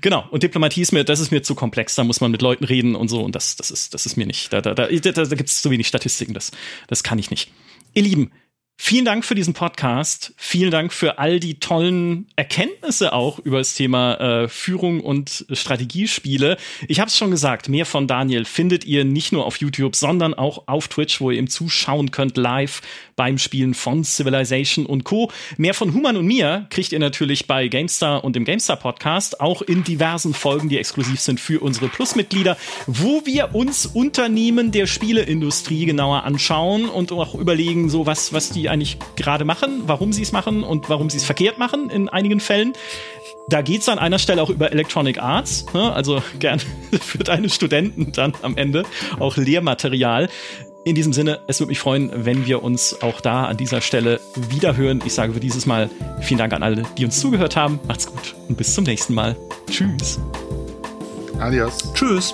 Genau, und Diplomatie ist mir, das ist mir zu komplex, da muss man mit Leuten reden und so, und das, das ist, das ist mir nicht, da, da, da, da, da gibt es zu wenig Statistiken, das, das kann ich nicht. Ihr Lieben, Vielen Dank für diesen Podcast. Vielen Dank für all die tollen Erkenntnisse auch über das Thema äh, Führung und Strategiespiele. Ich habe es schon gesagt, mehr von Daniel findet ihr nicht nur auf YouTube, sondern auch auf Twitch, wo ihr ihm zuschauen könnt live beim Spielen von Civilization und Co. Mehr von Human und mir kriegt ihr natürlich bei GameStar und dem GameStar Podcast, auch in diversen Folgen, die exklusiv sind für unsere Plus-Mitglieder, wo wir uns Unternehmen der Spieleindustrie genauer anschauen und auch überlegen, so was, was die eigentlich gerade machen, warum sie es machen und warum sie es verkehrt machen in einigen Fällen. Da geht es an einer Stelle auch über Electronic Arts, ne? also gern für deine Studenten dann am Ende auch Lehrmaterial. In diesem Sinne, es würde mich freuen, wenn wir uns auch da an dieser Stelle wiederhören. Ich sage für dieses Mal vielen Dank an alle, die uns zugehört haben. Macht's gut und bis zum nächsten Mal. Tschüss. Adios. Tschüss.